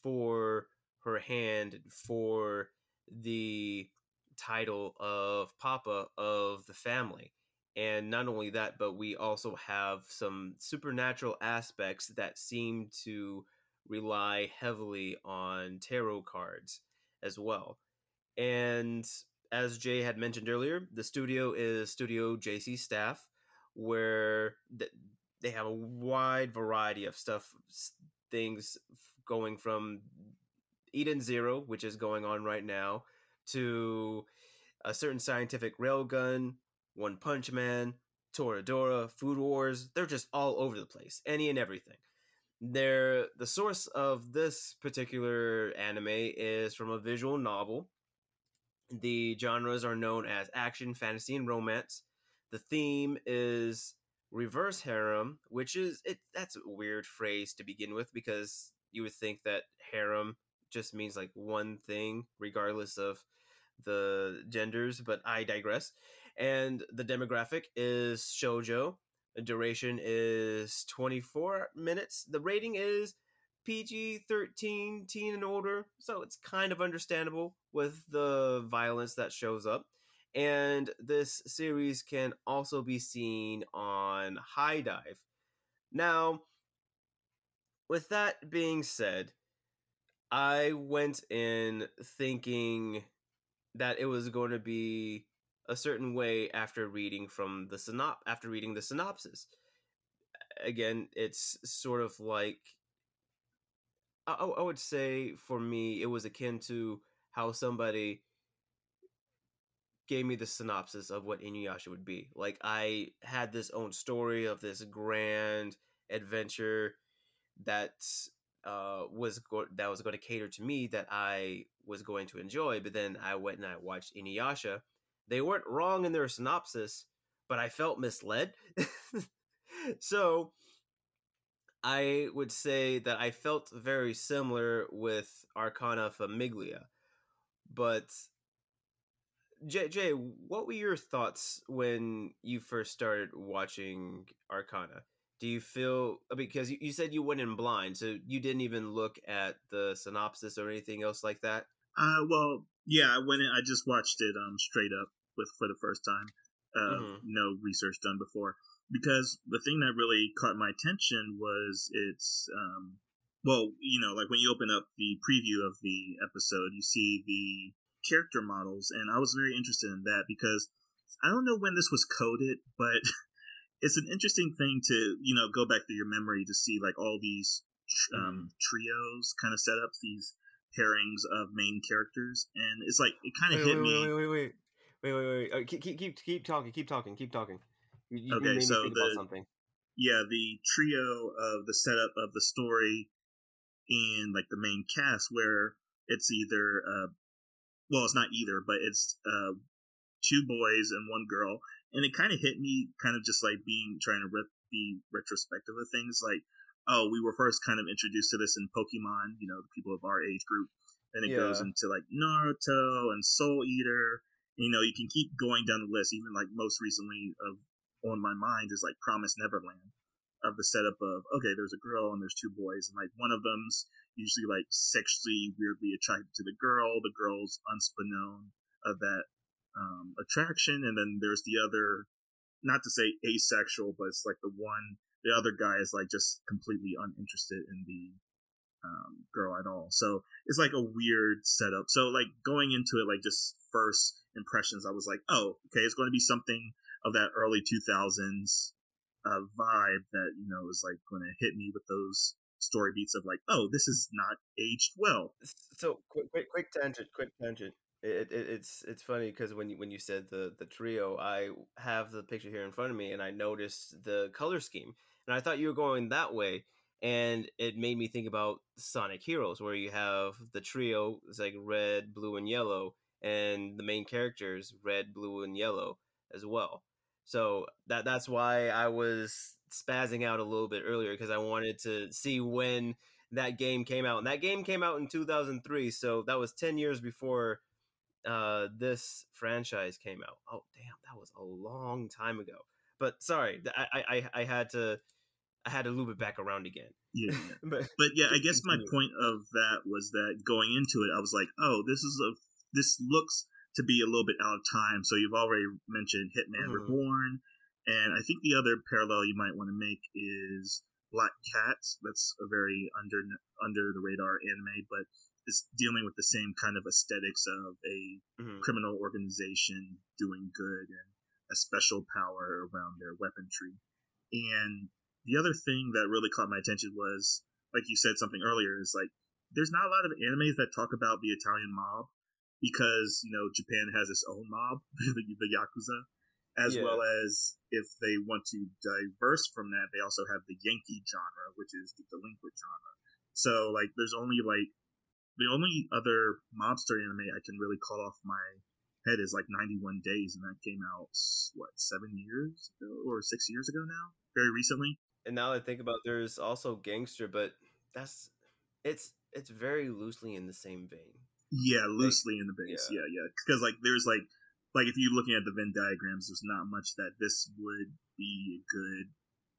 for her hand for the title of Papa of the family. And not only that, but we also have some supernatural aspects that seem to rely heavily on tarot cards as well. And as Jay had mentioned earlier, the studio is Studio JC Staff, where they have a wide variety of stuff, things going from Eden Zero, which is going on right now, to a certain scientific railgun, One Punch Man, Toradora, Food Wars. They're just all over the place, any and everything. They're, the source of this particular anime is from a visual novel. The genres are known as action, fantasy, and romance. The theme is reverse harem, which is it. That's a weird phrase to begin with because you would think that harem just means like one thing, regardless of the genders, but I digress. And the demographic is shojo. The duration is 24 minutes. The rating is PG 13, teen and older. So it's kind of understandable with the violence that shows up. And this series can also be seen on HIDIVE. Now, with that being said, I went in thinking that it was going to be a certain way after reading from the synop after reading the synopsis. Again, it's sort of like I, I would say for me it was akin to how somebody gave me the synopsis of what Inuyasha would be. Like I had this own story of this grand adventure that's uh, was go- that was going to cater to me that I was going to enjoy. But then I went and I watched Inuyasha. They weren't wrong in their synopsis, but I felt misled. so I would say that I felt very similar with Arcana Famiglia. But Jay, Jay, what were your thoughts when you first started watching Arcana? do you feel because you said you went in blind so you didn't even look at the synopsis or anything else like that uh well yeah i went in i just watched it um straight up with for the first time uh mm-hmm. no research done before because the thing that really caught my attention was it's um well you know like when you open up the preview of the episode you see the character models and i was very interested in that because i don't know when this was coded but it's an interesting thing to you know go back through your memory to see like all these um, mm. trios kind of setups, these pairings of main characters, and it's like it kind of hit wait, me. Wait, wait, wait, wait, wait, wait, wait. keep, keep, keep, keep talking, keep talking, keep talking. You, okay, so the something. yeah, the trio of the setup of the story in like the main cast, where it's either uh, well, it's not either, but it's uh, two boys and one girl, and it kind of hit me, kind of just like being trying to re- be retrospective of things, like oh, we were first kind of introduced to this in Pokemon, you know, the people of our age group, and it Yeah. goes into like Naruto and Soul Eater. You know, you can keep going down the list. Even like most recently of on my mind is like Promise Neverland of the setup of okay, there's a girl and there's two boys, and like one of them's usually like sexually weirdly attracted to the girl. The girl's unbeknown of that um, attraction, and then there's the other, not to say asexual, but it's like the one, the other guy is like just completely uninterested in the um, girl at all. So it's like a weird setup. So like going into it, like just first impressions, I was like, oh, okay, it's going to be something of that early 2000s uh, vibe that you know is like going to hit me with those story beats of like, oh, this is not aged well. So quick, quick, quick tangent, quick tangent. It, it it's it's funny because when you when you said the the trio, I have the picture here in front of me, and I noticed the color scheme, and I thought you were going that way, and it made me think about Sonic Heroes, where you have the trio, it's like red, blue, and yellow, and the main characters red, blue, and yellow as well. So that that's why I was spazzing out a little bit earlier because I wanted to see when that game came out, and that game came out in 2003, so that was 10 years before uh, this franchise came out. Oh, damn, that was a long time ago. But sorry, I I, I- I had to I had to loop it back around again. Yeah. But but yeah, I guess my point of that was that going into it, I was like, oh, this is a this looks to be a little bit out of time. So you've already mentioned Hitman Mhm. Reborn, and I think the other parallel you might want to make is Black Cats. That's a very under under the radar anime, but it's dealing with the same kind of aesthetics of a Mhm. criminal organization doing good and a special power around their weaponry. And the other thing that really caught my attention was, like you said something earlier, is like there's not a lot of animes that talk about the Italian mob because you know Japan has its own mob, the, the yakuza, as Yeah. well as if they want to diverse from that, they also have the Yankee genre, which is the delinquent genre. So like, there's only like the only other mobster anime I can really call off my head is like 91 Days, and that came out what seven years ago or six years ago now, very recently. And now I think about there's also gangster, but that's it's it's very loosely in the same vein. Yeah, loosely in the base. yeah. Yeah, yeah. Because like there's like like if you're looking at the Venn diagrams, there's not much that this would be a good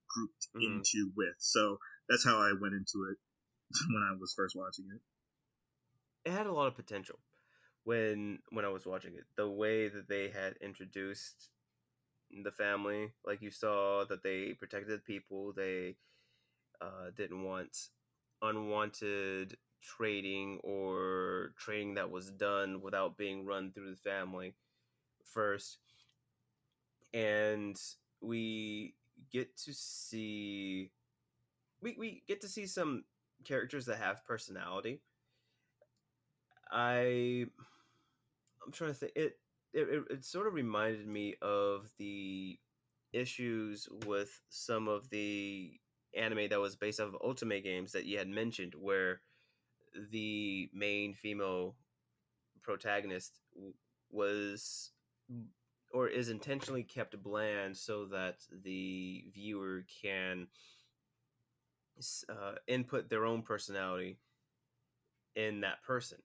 grouped Mhm. into with. So that's how I went into it when I was first watching it. it had a lot of potential when when I was watching it. The way that they had introduced the family, like you saw that they protected people, they uh, didn't want unwanted trading or trading that was done without being run through the family first. And we get to see we, we get to see some characters that have personality I I'm trying to think it it, it it sort of reminded me of the issues with some of the anime that was based off of otome games that you had mentioned where the main female protagonist was or is intentionally kept bland so that the viewer can uh, input their own personality in that person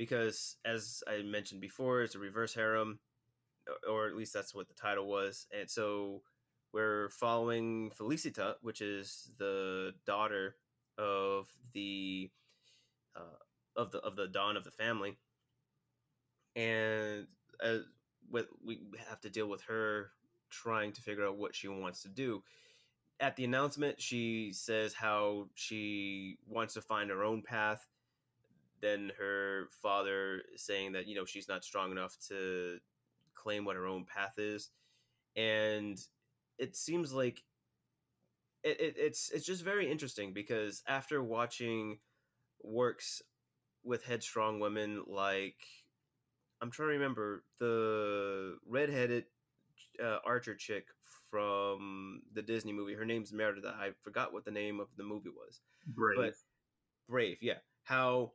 because as i mentioned before it's a reverse harem or- at least that's what the title was and so we're following felicita which is the daughter of the uh, of the of the don of the family and uh, we have to deal with her trying to figure out what she wants to do. At the announcement she says how she wants to find her own path then her father saying that you know she's not strong enough to claim what her own path is. And it seems like it, it, it's it's just very interesting because after watching works with headstrong women like i'm trying to remember the redheaded uh, archer chick from the disney movie her name's merida i forgot what the name of the movie was. Brave. but brave yeah. How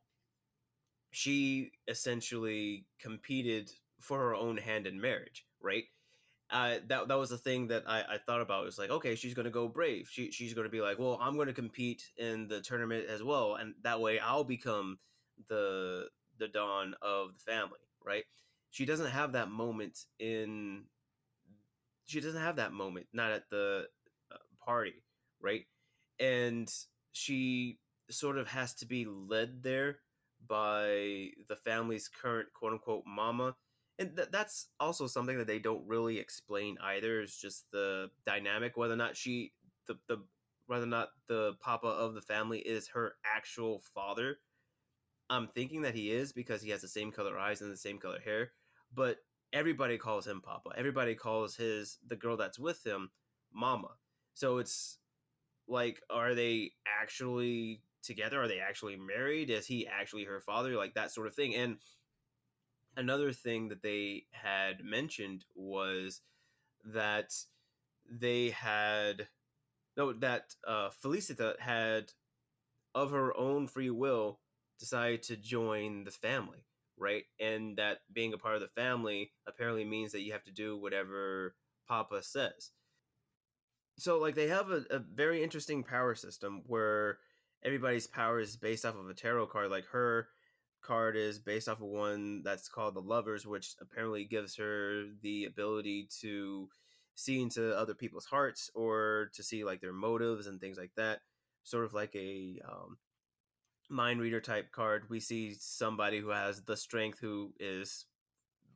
she essentially competed for her own hand in marriage right uh, that that was the thing that I, I thought about. It was like, okay, she's gonna go brave. She she's gonna be like, well, I'm gonna compete in the tournament as well, and that way I'll become the the don of the family, right? She doesn't have that moment in. She doesn't have that moment, not at the uh, party, right? And she sort of has to be led there by the family's current quote unquote mama. And th- that's also something that they don't really explain either. Is just the dynamic whether or not she the the whether or not the papa of the family is her actual father. I'm thinking that he is because he has the same color eyes and the same color hair, but everybody calls him papa. Everybody calls his the girl that's with him mama. So it's like are they actually together? Are they actually married? Is he actually her father? Like that sort of thing. And another thing that they had mentioned was that they had no that uh, Felicita had of her own free will decided to join the family, right? And that being a part of the family apparently means that you have to do whatever Papa says. So, like, they have a, a very interesting power system where everybody's power is based off of a tarot card. Like, her card is based off of one that's called the Lovers, which apparently gives her the ability to see into other people's hearts or to see like their motives and things like that. Sort of like a um, mind reader type card. We see somebody who has the strength who is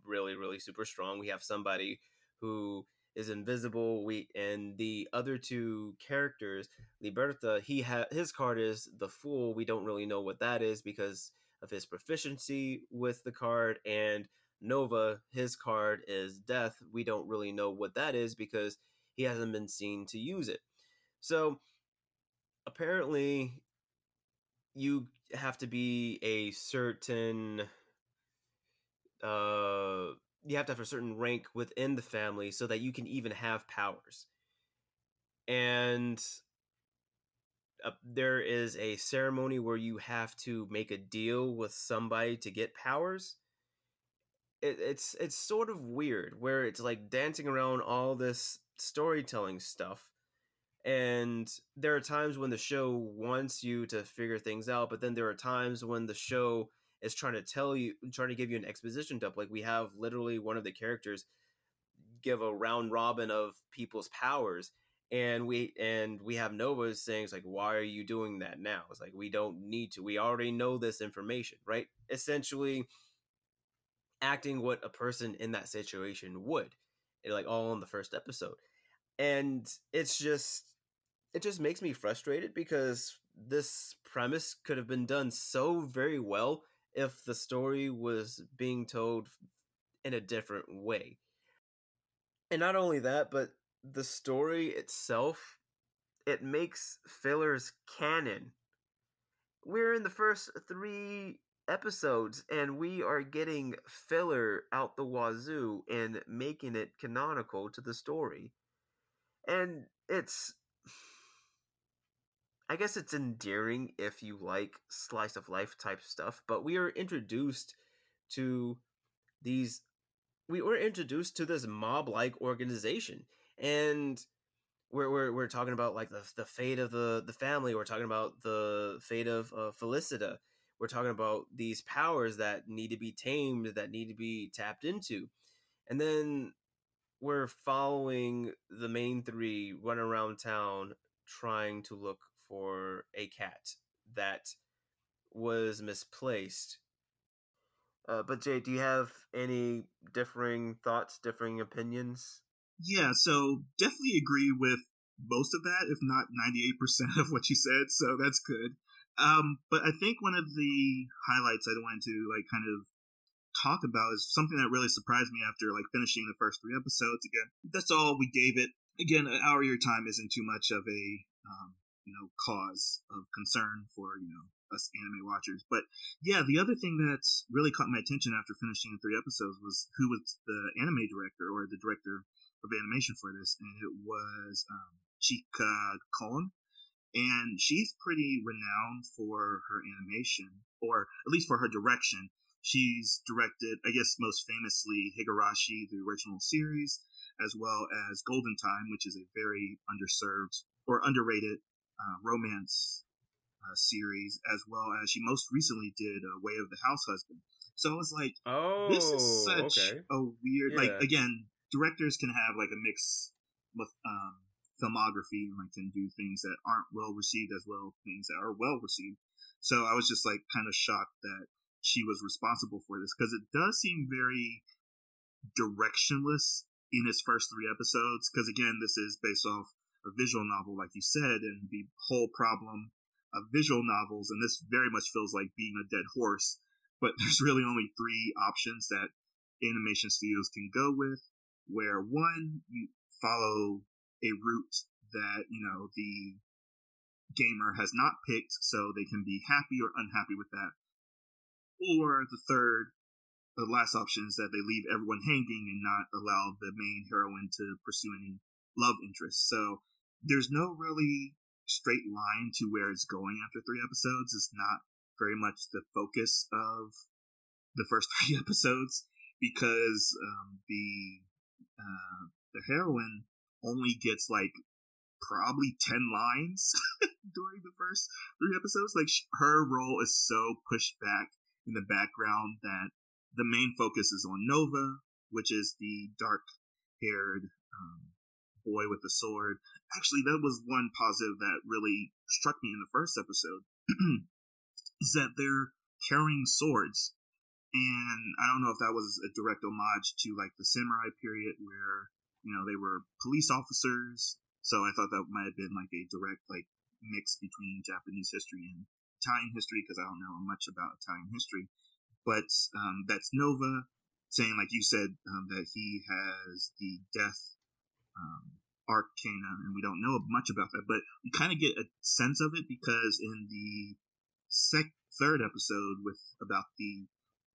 really, really super strong. We have somebody who is invisible. We and the other two characters, Liberta, he ha- his card is the Fool. We don't really know what that is because of his proficiency with the card and Nova, his card is Death. We don't really know what that is because he hasn't been seen to use it. So apparently, you have to be a certain. Uh, you have to have a certain rank within the family so that you can even have powers. And uh, there is a ceremony where you have to make a deal with somebody to get powers it, it's it's sort of weird where it's like dancing around all this storytelling stuff and there are times when the show wants you to figure things out but then there are times when the show is trying to tell you trying to give you an exposition dump like we have literally one of the characters give a round robin of people's powers and we and we have nova saying it's like why are you doing that now? It's like we don't need to. We already know this information right? Essentially acting what a person in that situation would eh, like all in the first episode. And it's just it just makes me frustrated because this premise could have been done so very well if the story was being told in a different way and not only that but the story itself it makes fillers canon we're in the first three episodes and we are getting filler out the wazoo and making it canonical to the story. And it's I guess it's endearing if you like slice of life type stuff, but we are introduced to these we were introduced to this mob like organization and we're, we're, we're talking about like the, the fate of the, the family. We're talking about the fate of uh, Felicita we're talking about these powers that need to be tamed, that need to be tapped into. And then we're following the main three run around town trying to look for a cat that was misplaced. Uh, but Jay, do you have any differing thoughts, differing opinions? Yeah, so definitely agree with most of that, if not 98% of what you said, so that's good. Um, but I think one of the highlights I wanted to like kind of talk about is something that really surprised me after like finishing the first three episodes. Again, that's all we gave it. Again, an hour of your time isn't too much of a um, you know cause of concern for you know us anime watchers. But yeah, the other thing that really caught my attention after finishing the three episodes was who was the anime director or the director of animation for this, and it was um, Chiaki Kon and she's pretty renowned for her animation, or at least for her direction. She's directed, I guess, most famously Higurashi, the original series, as well as Golden Time, which is a very underserved or underrated uh, romance uh, series, as well as she most recently did uh, Way of the House Husband. So it was like, oh, this is such okay. a weird. Like again, directors can have like a mix with um, filmography and like can do things that aren't well received as well things that are well received. So I was just like kind of shocked that she was responsible for this because it does seem very directionless in its first three episodes. Because again, this is based off a visual novel, like you said, and the whole problem of visual novels, and this very much feels like being a dead horse. But there's really only three options that animation studios can go with. Where one, you follow a route that you know the gamer has not picked, so they can be happy or unhappy with that. Or the third, the last option is that they leave everyone hanging and not allow the main heroine to pursue any love interest. So there's no really straight line to where it's going after three episodes. It's not very much the focus of the first three episodes because um, the uh, the heroine only gets like probably 10 lines during the first three episodes. Like, sh- her role is so pushed back in the background that the main focus is on Nova, which is the dark haired um, boy with the sword. Actually, that was one positive that really struck me in the first episode is that they're carrying swords. And I don't know if that was a direct homage to like the samurai period where, you know, they were police officers so I thought that might have been like a direct like mix between Japanese history and Italian history because I don't know much about Italian history. But um, that's Nova saying, like you said, um, that he has the death um, arcana, and we don't know much about that, but we kind of get a sense of it because in the sec- third episode with about the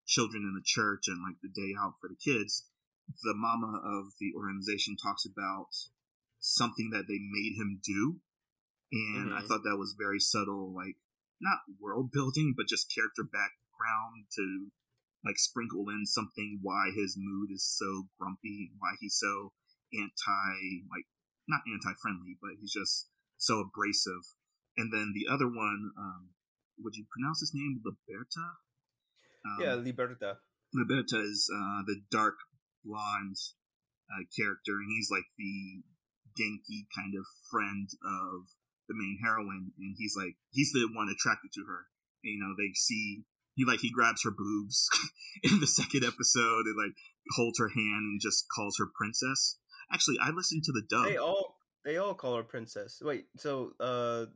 children in the church and like the day out for the kids, the mama of the organization talks about something that they made him do. And I Mhm. thought that was very subtle, like not world building, but just character background to like sprinkle in something why his mood is so grumpy and why he's so anti like not anti friendly, but he's just so abrasive. And then the other one, um, would you pronounce his name Liberta? Um, yeah, Liberta. Liberta is uh, the dark blonde uh, character, and he's like the Genki kind of friend of the main heroine, and he's like he's the one attracted to her. And, you know, they see he like he grabs her boobs in the second episode and like holds her hand and just calls her princess. Actually, I listened to the dub. They all they all call her princess. Wait, so uh,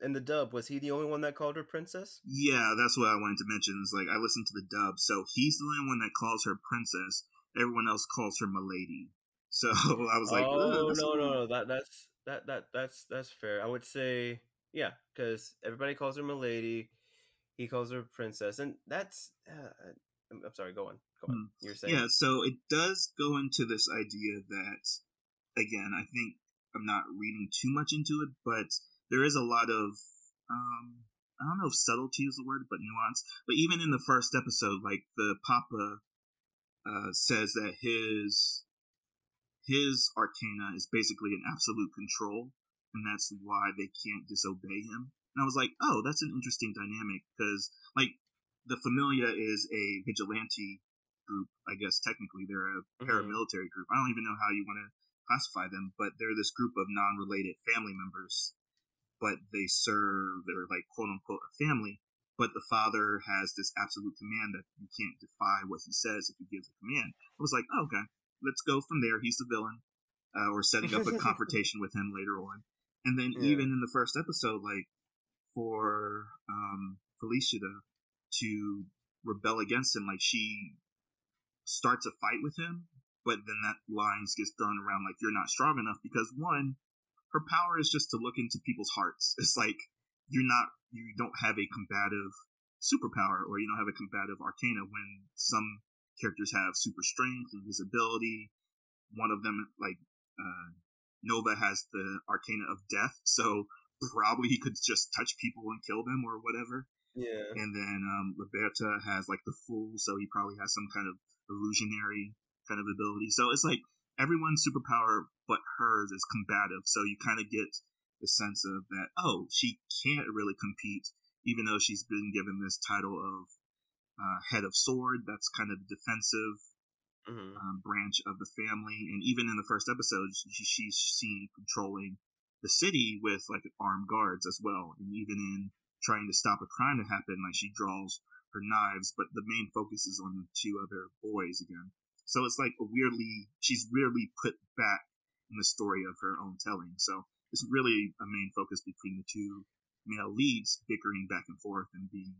in the dub, was he the only one that called her princess? Yeah, that's what I wanted to mention. Is like I listened to the dub, so he's the only one that calls her princess. Everyone else calls her milady. So I was like, "Ugh, oh no, no, no, that that's that that that's that's fair. I would say yeah, because everybody calls her milady. He calls her princess, and that's. Uh, I'm, I'm sorry. Go on. Go on. You're saying. Yeah, so it does go into this idea that, again, I think I'm not reading too much into it, but there is a lot of, um, I don't know if subtlety is the word, but nuance. But even in the first episode, like the Papa uh, says that his his arcana is basically an absolute control, and that's why they can't disobey him. And I was like, oh, that's an interesting dynamic because, like, the Famiglia is a vigilante group. I guess technically they're a Mhm. paramilitary group. I don't even know how you want to classify them, but they're this group of non-related family members, but they serve they're like quote unquote a family. But the father has this absolute command that you can't defy what he says if he gives a command. I was like, oh, okay, let's go from there. He's the villain. Uh, we're setting up a confrontation with him later on. And then Yeah. even in the first episode, like for um, Felicita to rebel against him, like she starts a fight with him, but then that lines gets thrown around like you're not strong enough because one, her power is just to look into people's hearts. It's like you're not you don't have a combative superpower or you don't have a combative arcana when some characters have super strength and visibility. One of them like uh, Nova has the arcana of death, so probably he could just touch people and kill them or whatever. Yeah. And then um, Roberta has like the fool, so he probably has some kind of illusionary kind of ability. So it's like everyone's superpower, but hers is combative. So you kind of get the sense of that oh she can't really compete even though she's been given this title of uh, head of sword that's kind of defensive mm-hmm. um, branch of the family and even in the first episode she, she's seen controlling the city with like armed guards as well and even in trying to stop a crime to happen like she draws her knives but the main focus is on the two other boys again so it's like a weirdly she's weirdly put back in the story of her own telling. So it's really a main focus between the two male leads bickering back and forth and being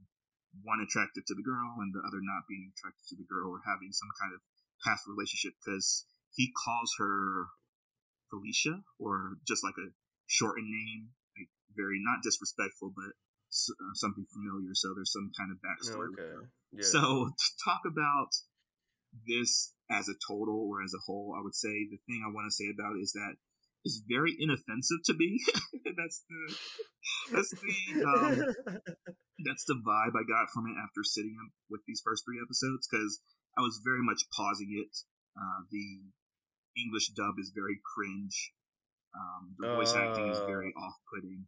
one attracted to the girl and the other not being attracted to the girl or having some kind of past relationship because he calls her Felicia or just like a shortened name, like very not disrespectful, but something familiar. So there's some kind of backstory. Okay. Yeah. So to talk about this as a total or as a whole, I would say the thing I want to say about it is that it's very inoffensive to me. that's the that's the um, that's the vibe I got from it after sitting with these first three episodes because I was very much pausing it. Uh, the English dub is very cringe. Um, the voice uh... acting is very uh. off-putting,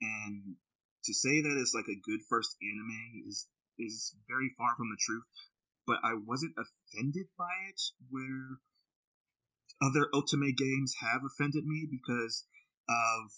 and to say that it's like a good first anime is is very far from the truth but I wasn't offended by it where other Otome games have offended me because of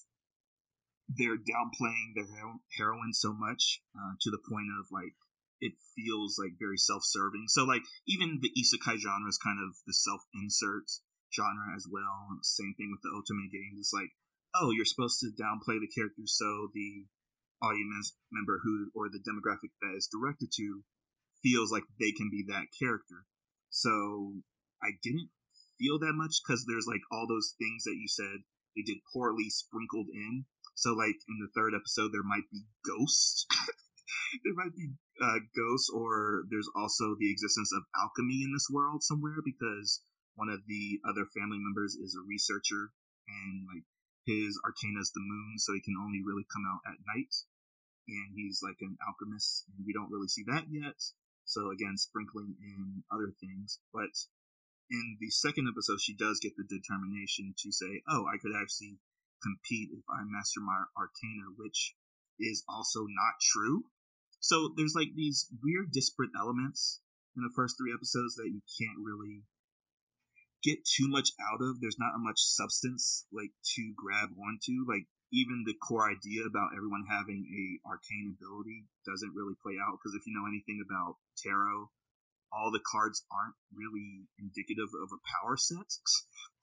they're downplaying their heroine so much uh, to the point of like it feels like very self-serving. So like even the isekai genre is kind of the self-insert genre as well. Same thing with the Otome games. It's like, oh, you're supposed to downplay the character so the audience member who or the demographic that is directed to feels like they can be that character. So I didn't feel that much because there's like all those things that you said they did poorly sprinkled in. So like in the third episode, there might be ghosts. there might be uh, ghosts, or there's also the existence of alchemy in this world somewhere because one of the other family members is a researcher and like his arcana is the moon, so he can only really come out at night. And he's like an alchemist, and we don't really see that yet. So again, sprinkling in other things. But in the second episode, she does get the determination to say, "Oh, I could actually compete if I master my arcana," which is also not true. So there's like these weird disparate elements in the first three episodes that you can't really get too much out of. There's not much substance like to grab onto. Like even the core idea about everyone having a arcane ability doesn't really play out because if you know anything about tarot all the cards aren't really indicative of a power set.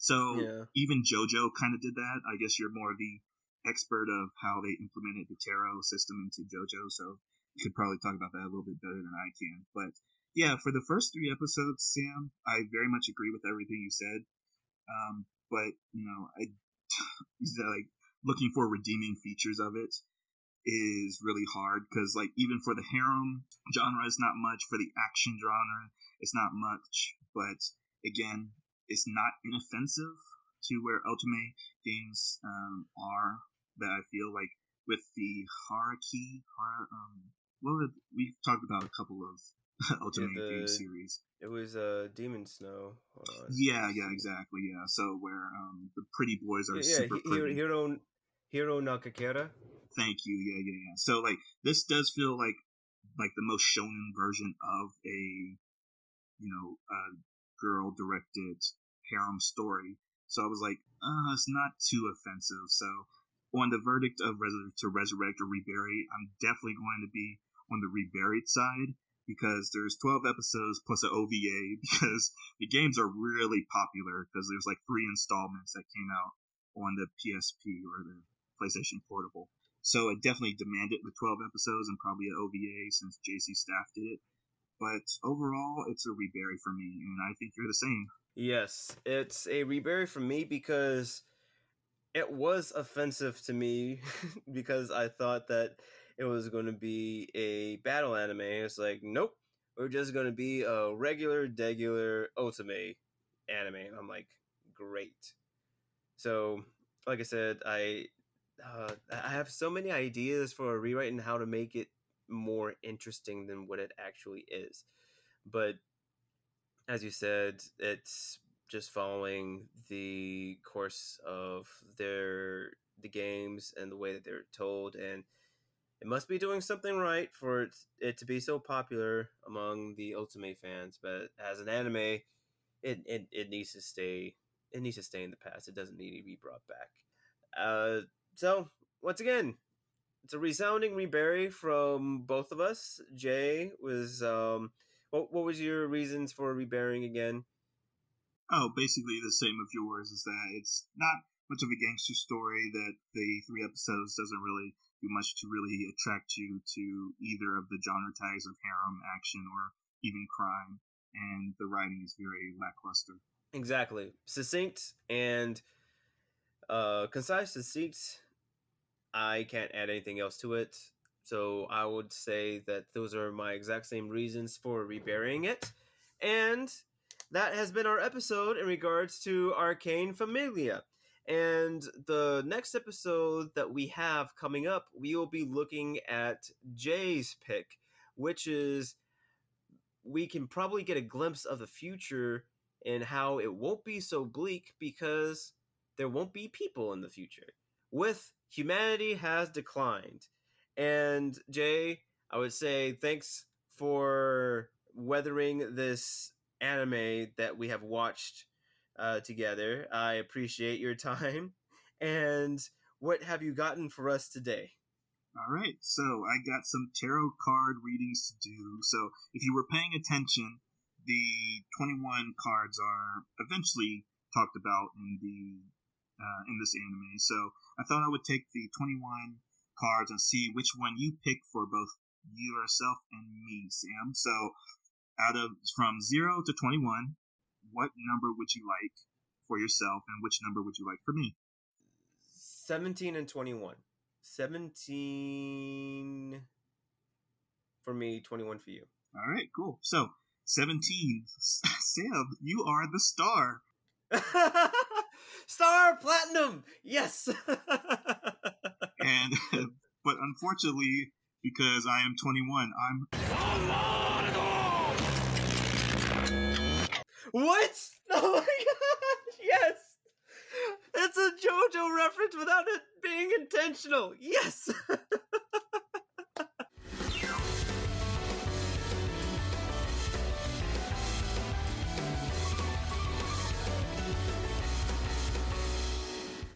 So yeah. even jojo kind of did that. I guess you're more the expert of how they implemented the tarot system into jojo so you could probably talk about that a little bit better than i can. But yeah for the first three episodes sam i very much agree with everything you said. Um, but you know i like looking for redeeming features of it is really hard because like even for the harem genre is not much. For the action genre it's not much. But again it's not inoffensive to where Otome games um, are that I feel like with the Haraki Hara, um well we've talked about a couple of otome yeah, the, game series. It was uh Demon Snow uh, yeah yeah exactly yeah. So where um the pretty boys are yeah, super yeah, pretty. Hiro Hiro Nakakera. Thank you. Yeah, yeah, yeah. So like this does feel like like the most shonen version of a you know a girl directed harem story. So I was like, uh, it's not too offensive. So on the verdict of res- to resurrect or rebury, I'm definitely going to be on the reburied side because there's 12 episodes plus an OVA because the games are really popular because there's like three installments that came out on the PSP or the PlayStation Portable. So it definitely demanded the 12 episodes and probably an OVA since JC Staff did it. But overall, it's a rebury for me, and I think you're the same. Yes, it's a rebury for me because it was offensive to me because I thought that it was going to be a battle anime. It's like, nope, we're just going to be a regular, degular Otome anime. And I'm like, great. So, like I said, I uh, I have so many ideas for a rewrite and how to make it more interesting than what it actually is. But as you said, it's just following the course of their the games and the way that they're told, and it must be doing something right for it, it to be so popular among the Otome fans. But as an anime, it, it it needs to stay it needs to stay in the past. It doesn't need to be brought back. Uh, so once again, it's a resounding rebury from both of us. Jay was um, what what was your reasons for reburying again? Oh, basically the same of yours. Is that it's not much of a gangster story. That the three episodes doesn't really do much to really attract you to either of the genre tags of harem, action, or even crime. And the writing is very lackluster. Exactly, succinct and uh, concise. Succinct. I can't add anything else to it. So I would say that those are my exact same reasons for reburying it. And that has been our episode in regards to Arcana Famiglia. And the next episode that we have coming up, we will be looking at Jay's pick, which is we can probably get a glimpse of the future and how it won't be so bleak because there won't be people in the future. With humanity has declined. And Jay, I would say thanks for weathering this anime that we have watched uh, together. I appreciate your time. And what have you gotten for us today? All right, so I got some tarot card readings to do. So if you were paying attention, the 21 cards are eventually talked about in the uh, in this anime. So I thought I would take the 21 cards and see which one you pick for both yourself and me, Sam. So out of from 0 to 21, what number would you like for yourself and which number would you like for me? 17 and 21. 17 for me, 21 for you. All right, cool. So, 17. Sam, you are the star. star platinum. Yes. and but unfortunately because I am 21, I'm What? Oh my gosh, yes! It's a JoJo reference without it being intentional. Yes!